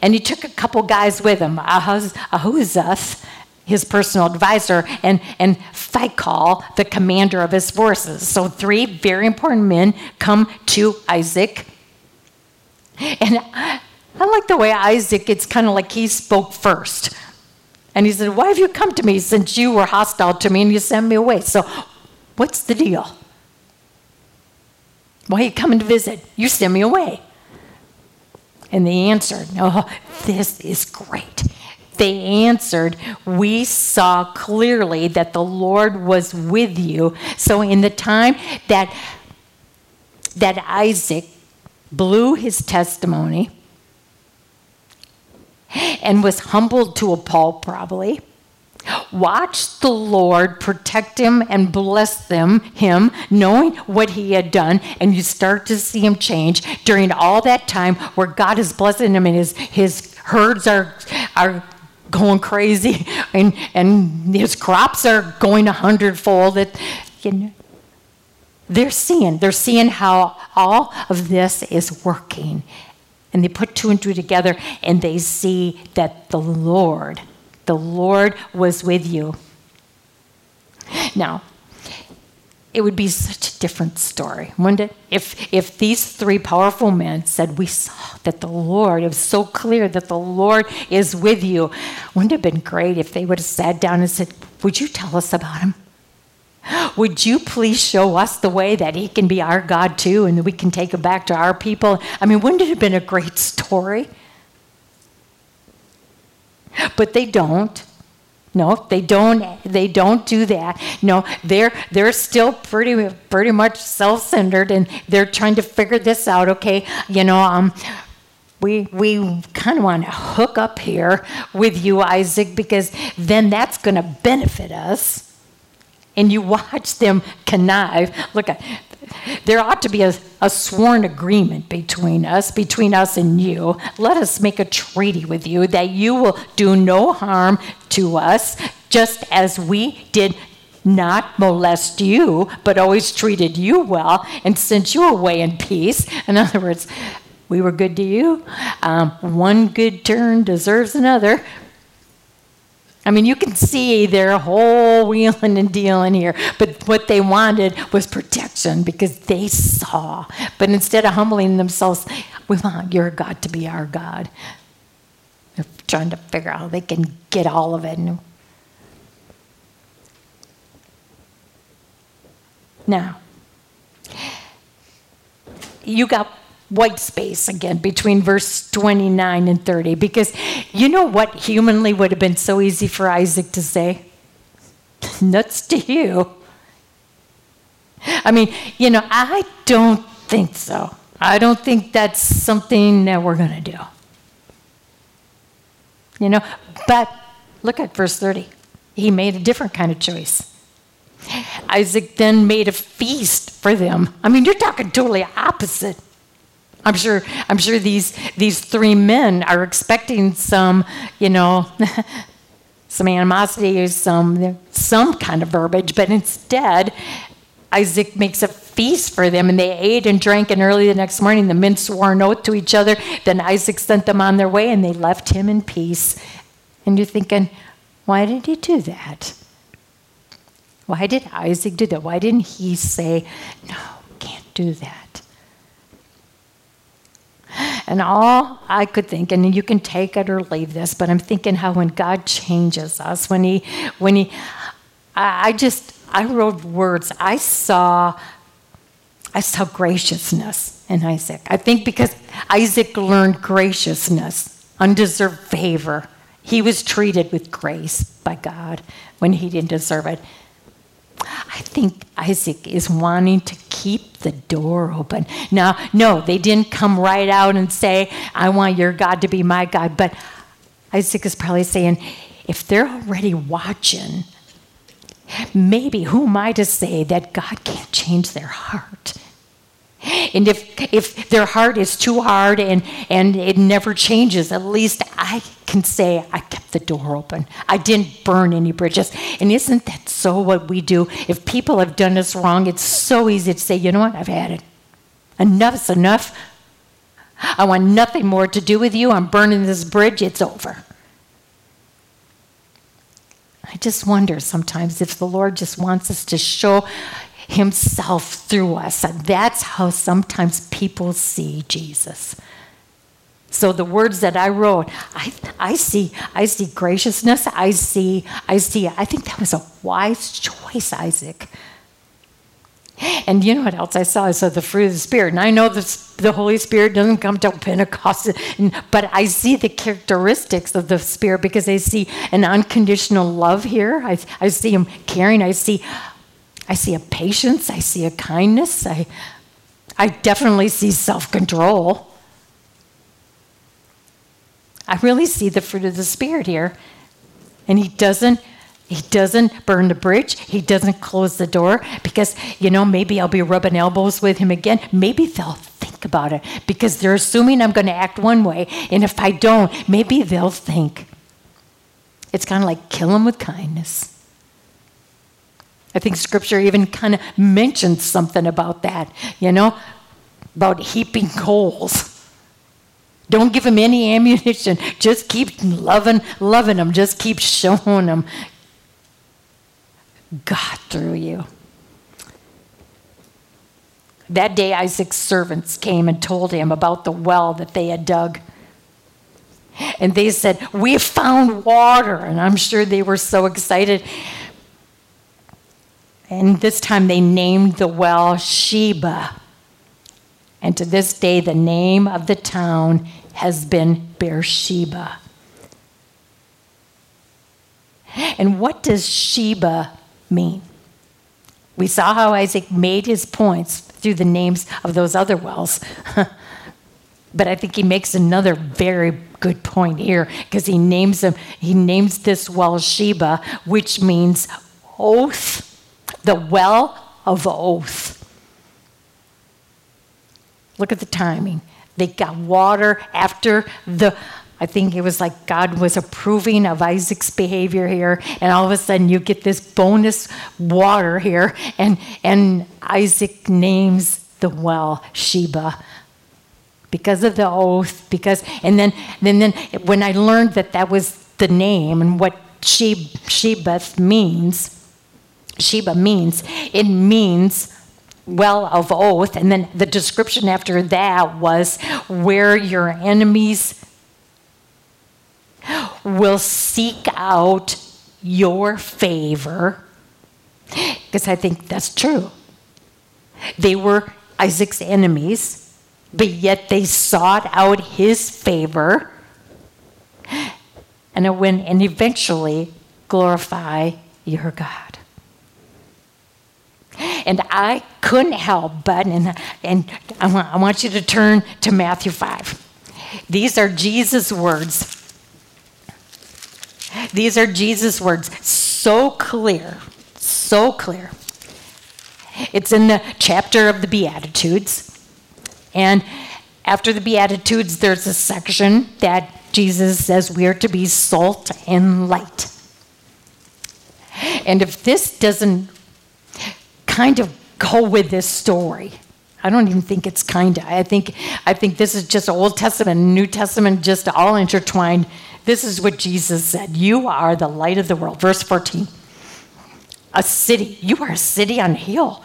S1: and he took a couple guys with him, Ahuz, Ahuzath, his personal advisor, and, and Phicol, the commander of his forces. So three very important men come to Isaac. And I, I like the way Isaac, it's kind of like he spoke first. And he said, Why have you come to me since you were hostile to me and you sent me away? So What's the deal? Why are you coming to visit? You sent me away. And they answered, Oh, this is great. They answered, We saw clearly that the Lord was with you. So, in the time that, that Isaac blew his testimony and was humbled to a pulp, probably, Watch the Lord protect him and bless them, him, knowing what he had done, and you start to see him change during all that time where God is blessing him and his, his herds are, are going crazy and, and his crops are going a hundredfold. That, you know, they're seeing, they're seeing how all of this is working. And they put two and two together and they see that the Lord the Lord was with you. Now, it would be such a different story, wouldn't it? If, if these three powerful men said, We saw that the Lord, it was so clear that the Lord is with you. Wouldn't it have been great if they would have sat down and said, Would you tell us about him? Would you please show us the way that he can be our God too and that we can take him back to our people? I mean, wouldn't it have been a great story? But they don't. No, they don't. They don't do that. No, they're they're still pretty pretty much self-centered, and they're trying to figure this out. Okay, you know, um, we we kind of want to hook up here with you, Isaac, because then that's going to benefit us. And you watch them connive. Look at there ought to be a, a sworn agreement between us, between us and you. Let us make a treaty with you that you will do no harm to us, just as we did not molest you, but always treated you well and sent you away in peace. In other words, we were good to you. Um, one good turn deserves another. I mean, you can see their whole wheeling and dealing here, but what they wanted was protection because they saw. But instead of humbling themselves, we want your God to be our God. They're trying to figure out how they can get all of it. Now, you got white space again between verse 29 and 30 because you know what humanly would have been so easy for Isaac to say? Nuts to you. I mean, you know, I don't think so. I don't think that's something that we're going to do. You know, but look at verse 30. He made a different kind of choice. Isaac then made a feast for them. I mean, you're talking totally opposite. I'm sure I'm sure these these three men are expecting some, you know, some animosity or some some kind of verbiage, but instead Isaac makes a feast for them, and they ate and drank. And early the next morning, the men swore an oath to each other. Then Isaac sent them on their way, and they left him in peace. And you're thinking, why did he do that? Why did Isaac do that? Why didn't he say, no, can't do that? And all I could think, and you can take it or leave this, but I'm thinking how when God changes us, when He, when He, I just, I wrote words. I saw, I saw graciousness in Isaac. I think because Isaac learned graciousness, undeserved favor. He was treated with grace by God when he didn't deserve it. I think Isaac is wanting to keep the door open. Now, no, they didn't come right out and say, I want your God to be my God. But Isaac is probably saying, if they're already watching, maybe who am I to say that God can't change their heart? And if, if their heart is too hard and, and it never changes, at least I can say I kept the door open. I didn't burn any bridges. And isn't that so what we do? If people have done us wrong, it's so easy to say, you know what, I've had it. Enough's enough. I want nothing more to do with you. I'm burning this bridge. It's over. I just wonder sometimes if the Lord just wants us to show himself through us. And that's how sometimes people see Jesus. So the words that I wrote, I, I see, I see graciousness. I see, I see. I think that was a wise choice, Isaac. And you know what else I saw? I saw the fruit of the Spirit. And I know the, the Holy Spirit doesn't come till Pentecost, but I see the characteristics of the Spirit because I see an unconditional love here. I, I see Him caring. I see I see a patience, I see a kindness, I, I definitely see self control. I really see the fruit of the Spirit here. And he doesn't. He doesn't burn the bridge. He doesn't close the door because, you know, maybe I'll be rubbing elbows with him again. Maybe they'll think about it because they're assuming I'm going to act one way. And if I don't, maybe they'll think. It's kind of like kill him with kindness. I think scripture even kind of mentions something about that, you know, about heaping coals. Don't give them any ammunition. Just keep loving, loving them. Just keep showing them God through you. That day, Isaac's servants came and told him about the well that they had dug. And they said, We found water. And I'm sure they were so excited. And this time they named the well Sheba. And to this day, the name of the town has been Beersheba. And what does Sheba mean? We saw how Isaac made his points through the names of those other wells. but I think he makes another very good point here because he names them he names this well Sheba, which means oath the well of oath. Look at the timing. They got water after the, I think it was like God was approving of Isaac's behavior here, and all of a sudden you get this bonus water here, and, and Isaac names the well Sheba because of the oath because and then then then when i learned that that was the name and what sheba means Sheba means. It means well of oath. And then the description after that was where your enemies will seek out your favor. Because I think that's true. They were Isaac's enemies. but yet they sought out his favor and win and eventually glorify your God. And I couldn't help but, and, and I, want, I want you to turn to Matthew 5. These are Jesus' words. These are Jesus' words. So clear, so clear. It's in the chapter of the Beatitudes. And after the Beatitudes, there's a section that Jesus says we are to be salt and light. And if this doesn't kind of go with this story, I don't even think it's kind of. I think I think this is just Old Testament New Testament just all intertwined. This is what Jesus said. You are the light of the world. Verse 14. A city. You are a city on a hill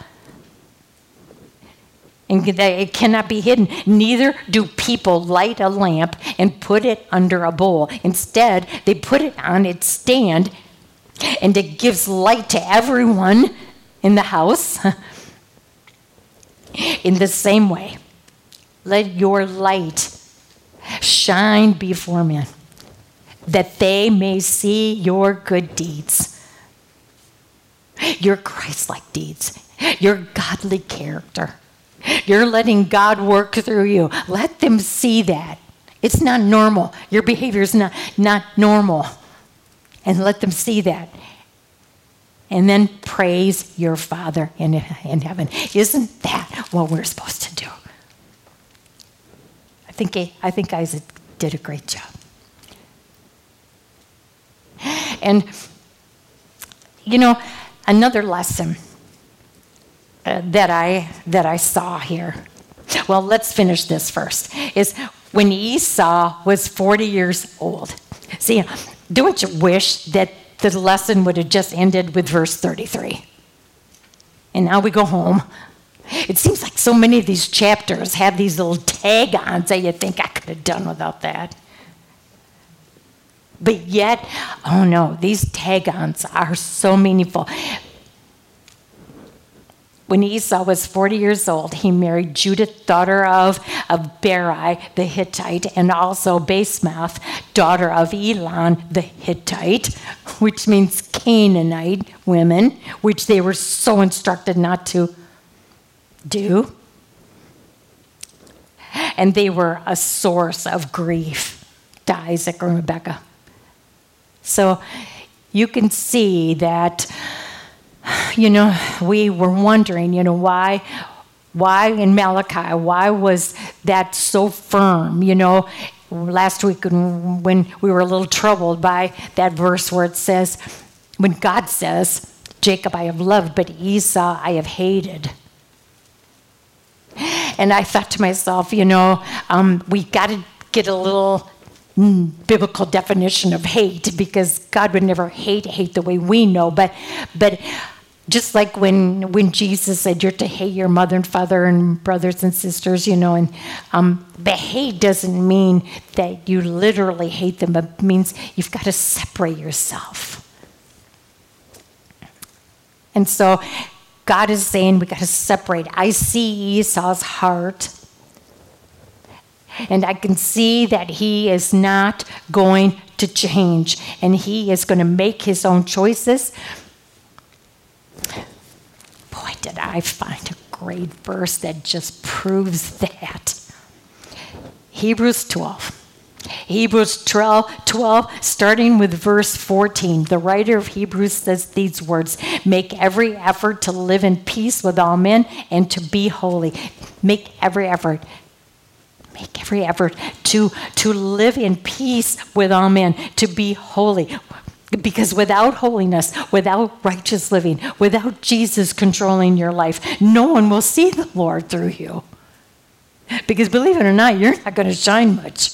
S1: and it cannot be hidden. Neither do people light a lamp and put it under a bowl. Instead, they put it on its stand, and it gives light to everyone in the house. in the same way, let your light shine before men, that they may see your good deeds, your Christ like deeds, your godly character you're letting God work through you. Let them see that. It's not normal. Your behavior is not, not normal. And let them see that. And then praise your Father in, in heaven. Isn't that what we're supposed to do? I think, I think Isaac did a great job. And, you know, another lesson uh, that I that I saw here. Well, let's finish this first. Is when Esau was 40 years old. See, don't you wish that the lesson would have just ended with verse 33? And now we go home. It seems like so many of these chapters have these little tag ons that you think I could have done without that. But yet, oh no, these tag ons are so meaningful. When Esau was 40 years old, he married Judith, daughter of, of Beeri the Hittite, and also Basemath, daughter of Elon the Hittite, which means Canaanite women, which they were so instructed not to do. And they were a source of grief to Isaac and Rebekah. So you can see that you know, we were wondering, you know, why why in Malachi, why was that so firm? You know, last week when we were a little troubled by that verse where it says, when God says, Jacob I have loved, but Esau I have hated. And I thought to myself, you know, um, we got to get a little biblical definition of hate because God would never hate hate the way we know, but but just like when when Jesus said you're to hate your mother and father and brothers and sisters, you know, and um, but hate doesn't mean that you literally hate them. It means you've got to separate yourself. And so God is saying we got to separate. I see Esau's heart. And I can see that he is not going to change and he is going to make his own choices Boy, did I find a great verse that just proves that. Hebrews 12. Hebrews 12, 12, starting with verse 14. The writer of Hebrews says these words Make every effort to live in peace with all men and to be holy. Make every effort. Make every effort to, to live in peace with all men, to be holy. Because without holiness, without righteous living, without Jesus controlling your life, no one will see the Lord through you. Because believe it or not, you're not going to shine much.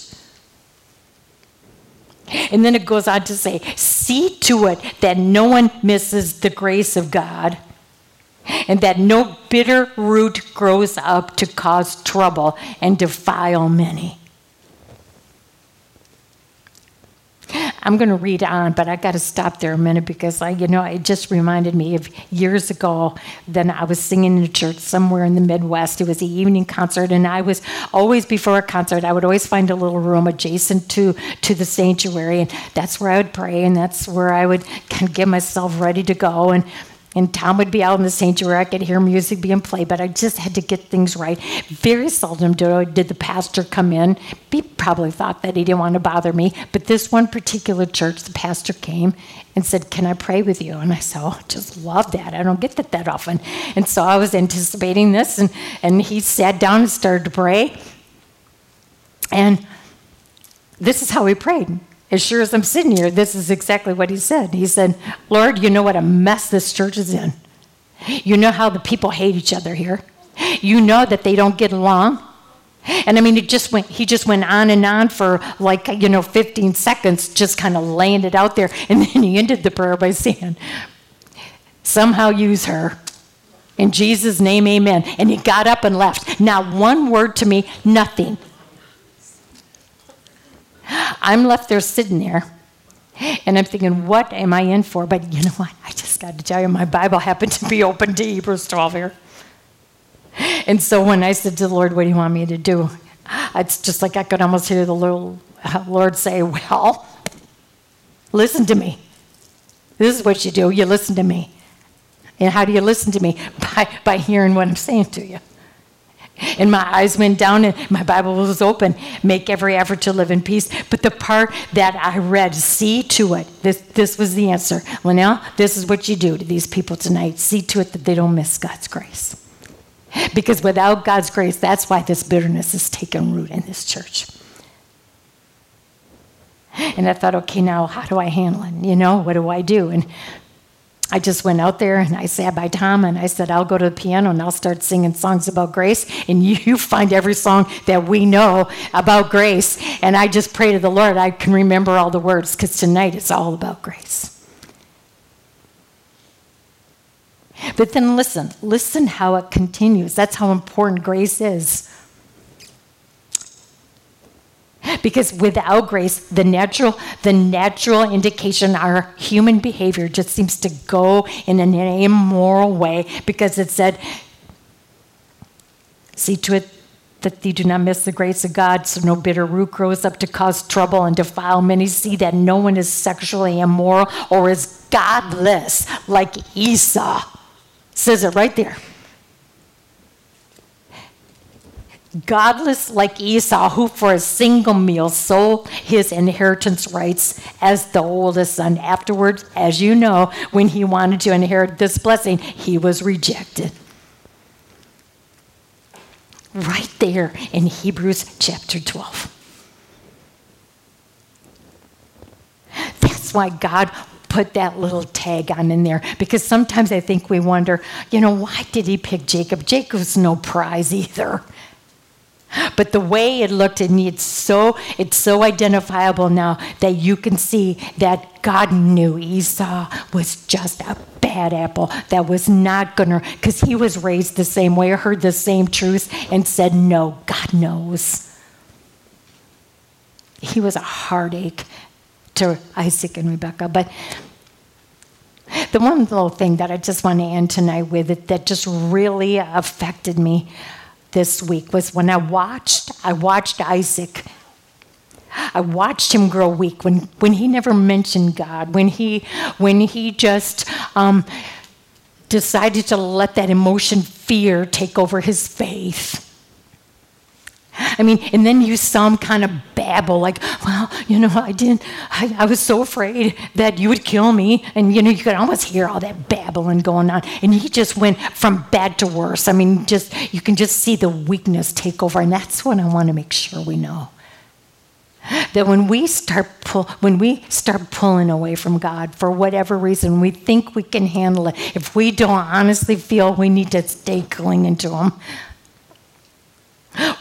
S1: And then it goes on to say, see to it that no one misses the grace of God and that no bitter root grows up to cause trouble and defile many. I'm going to read on, but I got to stop there a minute because I, you know, it just reminded me of years ago. Then I was singing in a church somewhere in the Midwest. It was the evening concert, and I was always before a concert. I would always find a little room adjacent to to the sanctuary, and that's where I would pray, and that's where I would kind of get myself ready to go. And and Tom would be out in the sanctuary. I could hear music being played, but I just had to get things right. Very seldom did, the pastor come in. He probably thought that he didn't want to bother me, but this one particular church, the pastor came and said, Can I pray with you? And I said, Oh, just love that. I don't get that that often. And so I was anticipating this, and, and he sat down and started to pray. And this is how he prayed as sure as I'm sitting here, this is exactly what he said. He said, Lord, you know what a mess this church is in. You know how the people hate each other here. You know that they don't get along. And I mean, it just went, he just went on and on for like, you know, 15 seconds, just kind of laying it out there. And then he ended the prayer by saying, somehow use her. In Jesus' name, amen. And he got up and left. Not one word to me, nothing. I'm left there sitting there. And I'm thinking, what am I in for? But you know what? I just got to tell you, my Bible happened to be open to Hebrews 12 here. And so when I said to the Lord, what do you want me to do? It's just like I could almost hear the uh, Lord say, well, listen to me. This is what you do. You listen to me. And how do you listen to me? By, by hearing what I'm saying to you. And my eyes went down and my Bible was open. Make every effort to live in peace. But the part that I read, see to it. This, this was the answer. Lynnelle, this is what you do to these people tonight. See to it that they don't miss God's grace. Because without God's grace, that's why this bitterness is taking root in this church. And I thought, okay, now how do I handle it? You know, what do I do? And I just went out there and I sat by Tom and I said, I'll go to the piano and I'll start singing songs about grace. And you find every song that we know about grace. And I just pray to the Lord I can remember all the words because tonight it's all about grace. But then listen, listen how it continues. That's how important grace is. Because without grace, the natural, the natural indication our human behavior just seems to go in an immoral way because it said, see to it that thee do not miss the grace of God, so no bitter root grows up to cause trouble and defile many. See that no one is sexually immoral or is godless like Esau. says it right there. Godless like Esau, who for a single meal sold his inheritance rights as the oldest son. Afterwards, as you know, when he wanted to inherit this blessing, he was rejected. Right there in Hebrews chapter 12. That's why God put that little tag on in there because sometimes I think we wonder, you know, why did he pick Jacob? Jacob's no prize either. But the way it looked and it's so it's so identifiable now that you can see that God knew Esau was just a bad apple that was not gonna because he was raised the same way, heard the same truth, and said, No, God knows. He was a heartache to Isaac and Rebecca. But the one little thing that I just want to end tonight with it that just really affected me this week was when I watched I watched Isaac. I watched him grow weak when, when he never mentioned God, when he when he just um, decided to let that emotion fear take over his faith. I mean, and then you some kind of babble, like, well, you know, I didn't, I, I, was so afraid that you would kill me. And, you know, you could almost hear all that babbling going on. And he just went from bad to worse. I mean, just, you can just see the weakness take over. And that's what I want to make sure we know. That when we start pull, when we start pulling away from God for whatever reason, we think we can handle it. If we don't honestly feel we need to stay clinging to Him,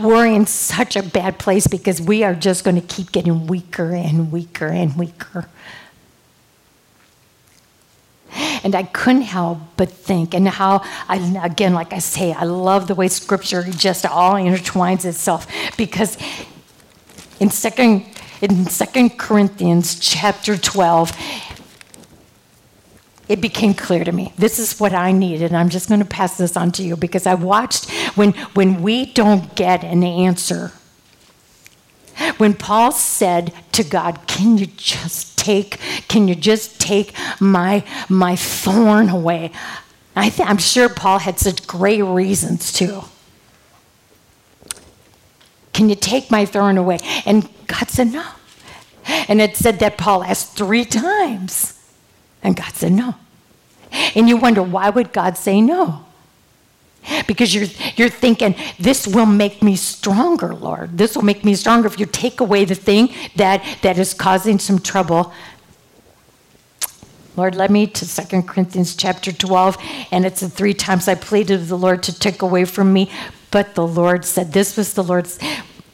S1: we're in such a bad place because we are just going to keep getting weaker and weaker and weaker. And I couldn't help but think, and how, I, again, like I say, I love the way scripture just all intertwines itself because in second in 2 Corinthians chapter 12, it became clear to me. This is what I needed. And I'm just going to pass this on to you because I watched when, when we don't get an answer. When Paul said to God, Can you just take, can you just take my, my thorn away? I th- I'm sure Paul had such great reasons too. Can you take my thorn away? And God said, No. And it said that Paul asked three times. And God said, No. And you wonder, why would God say no? Because you're, you're thinking, this will make me stronger, Lord. This will make me stronger if you take away the thing that, that is causing some trouble. Lord, led me to 2 Corinthians chapter 12, and it's the three times I pleaded with the Lord to take away from me. But the Lord said, This was the Lord's.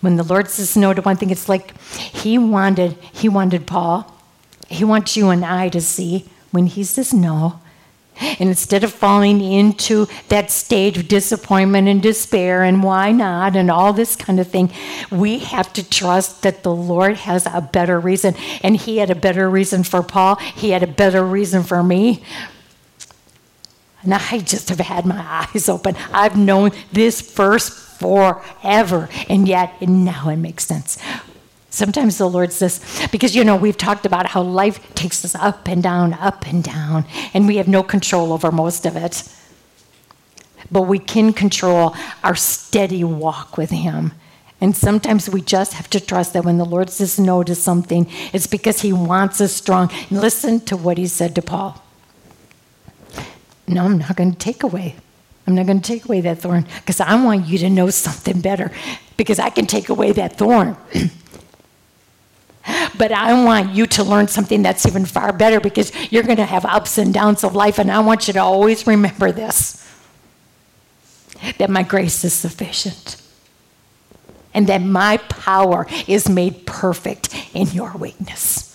S1: When the Lord says no to one thing, it's like He wanted, He wanted Paul. He wants you and I to see when He says no, and instead of falling into that state of disappointment and despair and why not and all this kind of thing, we have to trust that the Lord has a better reason. And He had a better reason for Paul, He had a better reason for me. And I just have had my eyes open. I've known this verse forever, and yet now it makes sense. Sometimes the Lord says, because you know, we've talked about how life takes us up and down, up and down, and we have no control over most of it. But we can control our steady walk with Him. And sometimes we just have to trust that when the Lord says no to something, it's because He wants us strong. Listen to what He said to Paul. No, I'm not going to take away. I'm not going to take away that thorn because I want you to know something better because I can take away that thorn. But I want you to learn something that's even far better because you're going to have ups and downs of life. And I want you to always remember this that my grace is sufficient and that my power is made perfect in your weakness.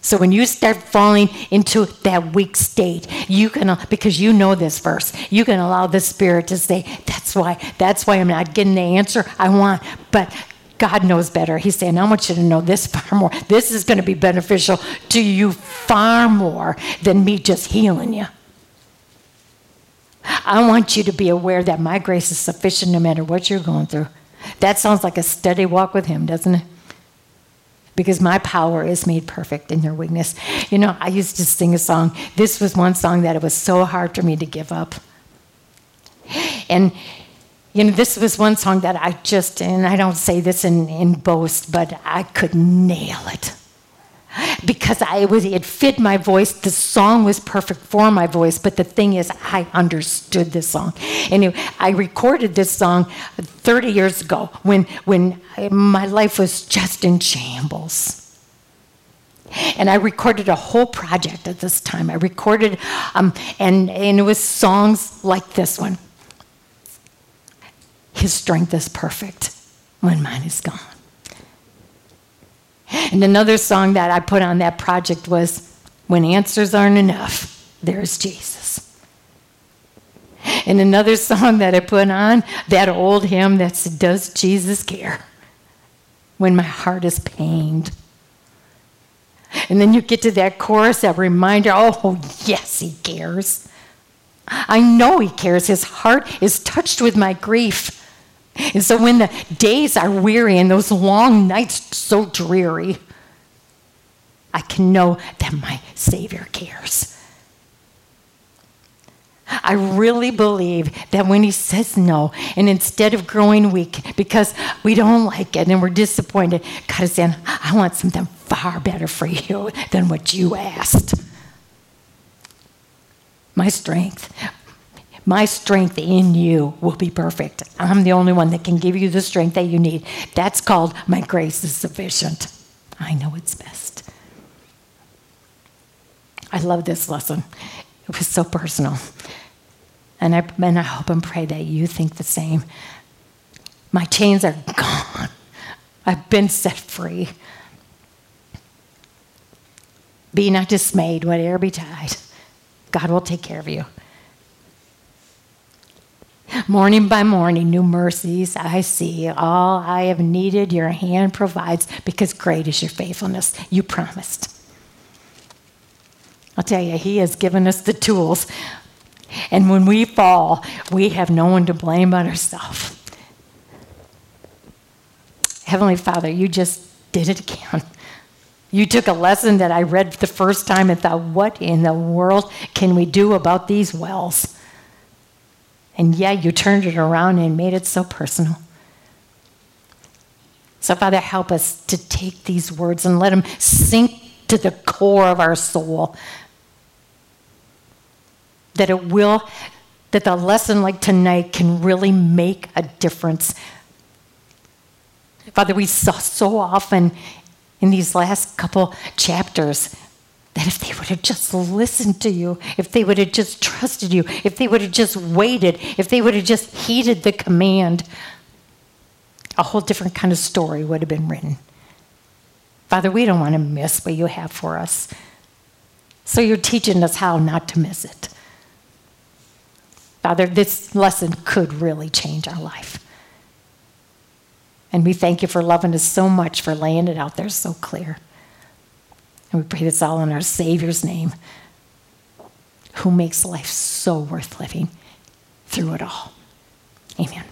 S1: So when you start falling into that weak state, you can because you know this verse, you can allow the Spirit to say, "That's why. That's why I'm not getting the answer I want." But God knows better. He's saying, I want you to know this far more. This is going to be beneficial to you far more than me just healing you. I want you to be aware that my grace is sufficient no matter what you're going through. That sounds like a steady walk with Him, doesn't it? Because my power is made perfect in your weakness. You know, I used to sing a song. This was one song that it was so hard for me to give up. And you know, this was one song that I just, and I don't say this in, in boast, but I could nail it. Because I was, it fit my voice. The song was perfect for my voice, but the thing is, I understood this song. And I recorded this song 30 years ago when, when my life was just in shambles. And I recorded a whole project at this time. I recorded, um, and, and it was songs like this one. His strength is perfect when mine is gone. And another song that I put on that project was When Answers Aren't Enough, There's Jesus. And another song that I put on, that old hymn that said, Does Jesus care? When my heart is pained. And then you get to that chorus, that reminder, oh, yes, he cares. I know he cares. His heart is touched with my grief. And so when the days are weary and those long nights so dreary, I can know that my Savior cares. I really believe that when he says no, and instead of growing weak because we don't like it and we're disappointed, God is saying, I want something far better for you than what you asked. My strength, my strength in you will be perfect. I'm the only one that can give you the strength that you need. That's called my grace is sufficient. I know it's best. I love this lesson. It was so personal. And I, and I hope and pray that you think the same. My chains are gone. I've been set free. Be not dismayed, whatever betide. God will take care of you. Morning by morning, new mercies I see. All I have needed, your hand provides, because great is your faithfulness. You promised. I'll tell you, He has given us the tools. And when we fall, we have no one to blame but ourselves. Heavenly Father, you just did it again. You took a lesson that I read the first time and thought, what in the world can we do about these wells? And yeah, you turned it around and made it so personal. So, Father, help us to take these words and let them sink to the core of our soul. That it will, that the lesson like tonight can really make a difference. Father, we saw so often in these last couple chapters that if they would have just listened to you, if they would have just trusted you, if they would have just waited, if they would have just heeded the command, a whole different kind of story would have been written. Father, we don't want to miss what you have for us. So you're teaching us how not to miss it. Father, this lesson could really change our life. And we thank you for loving us so much, for laying it out there so clear. And we pray this all in our Savior's name, who makes life so worth living through it all. Amen.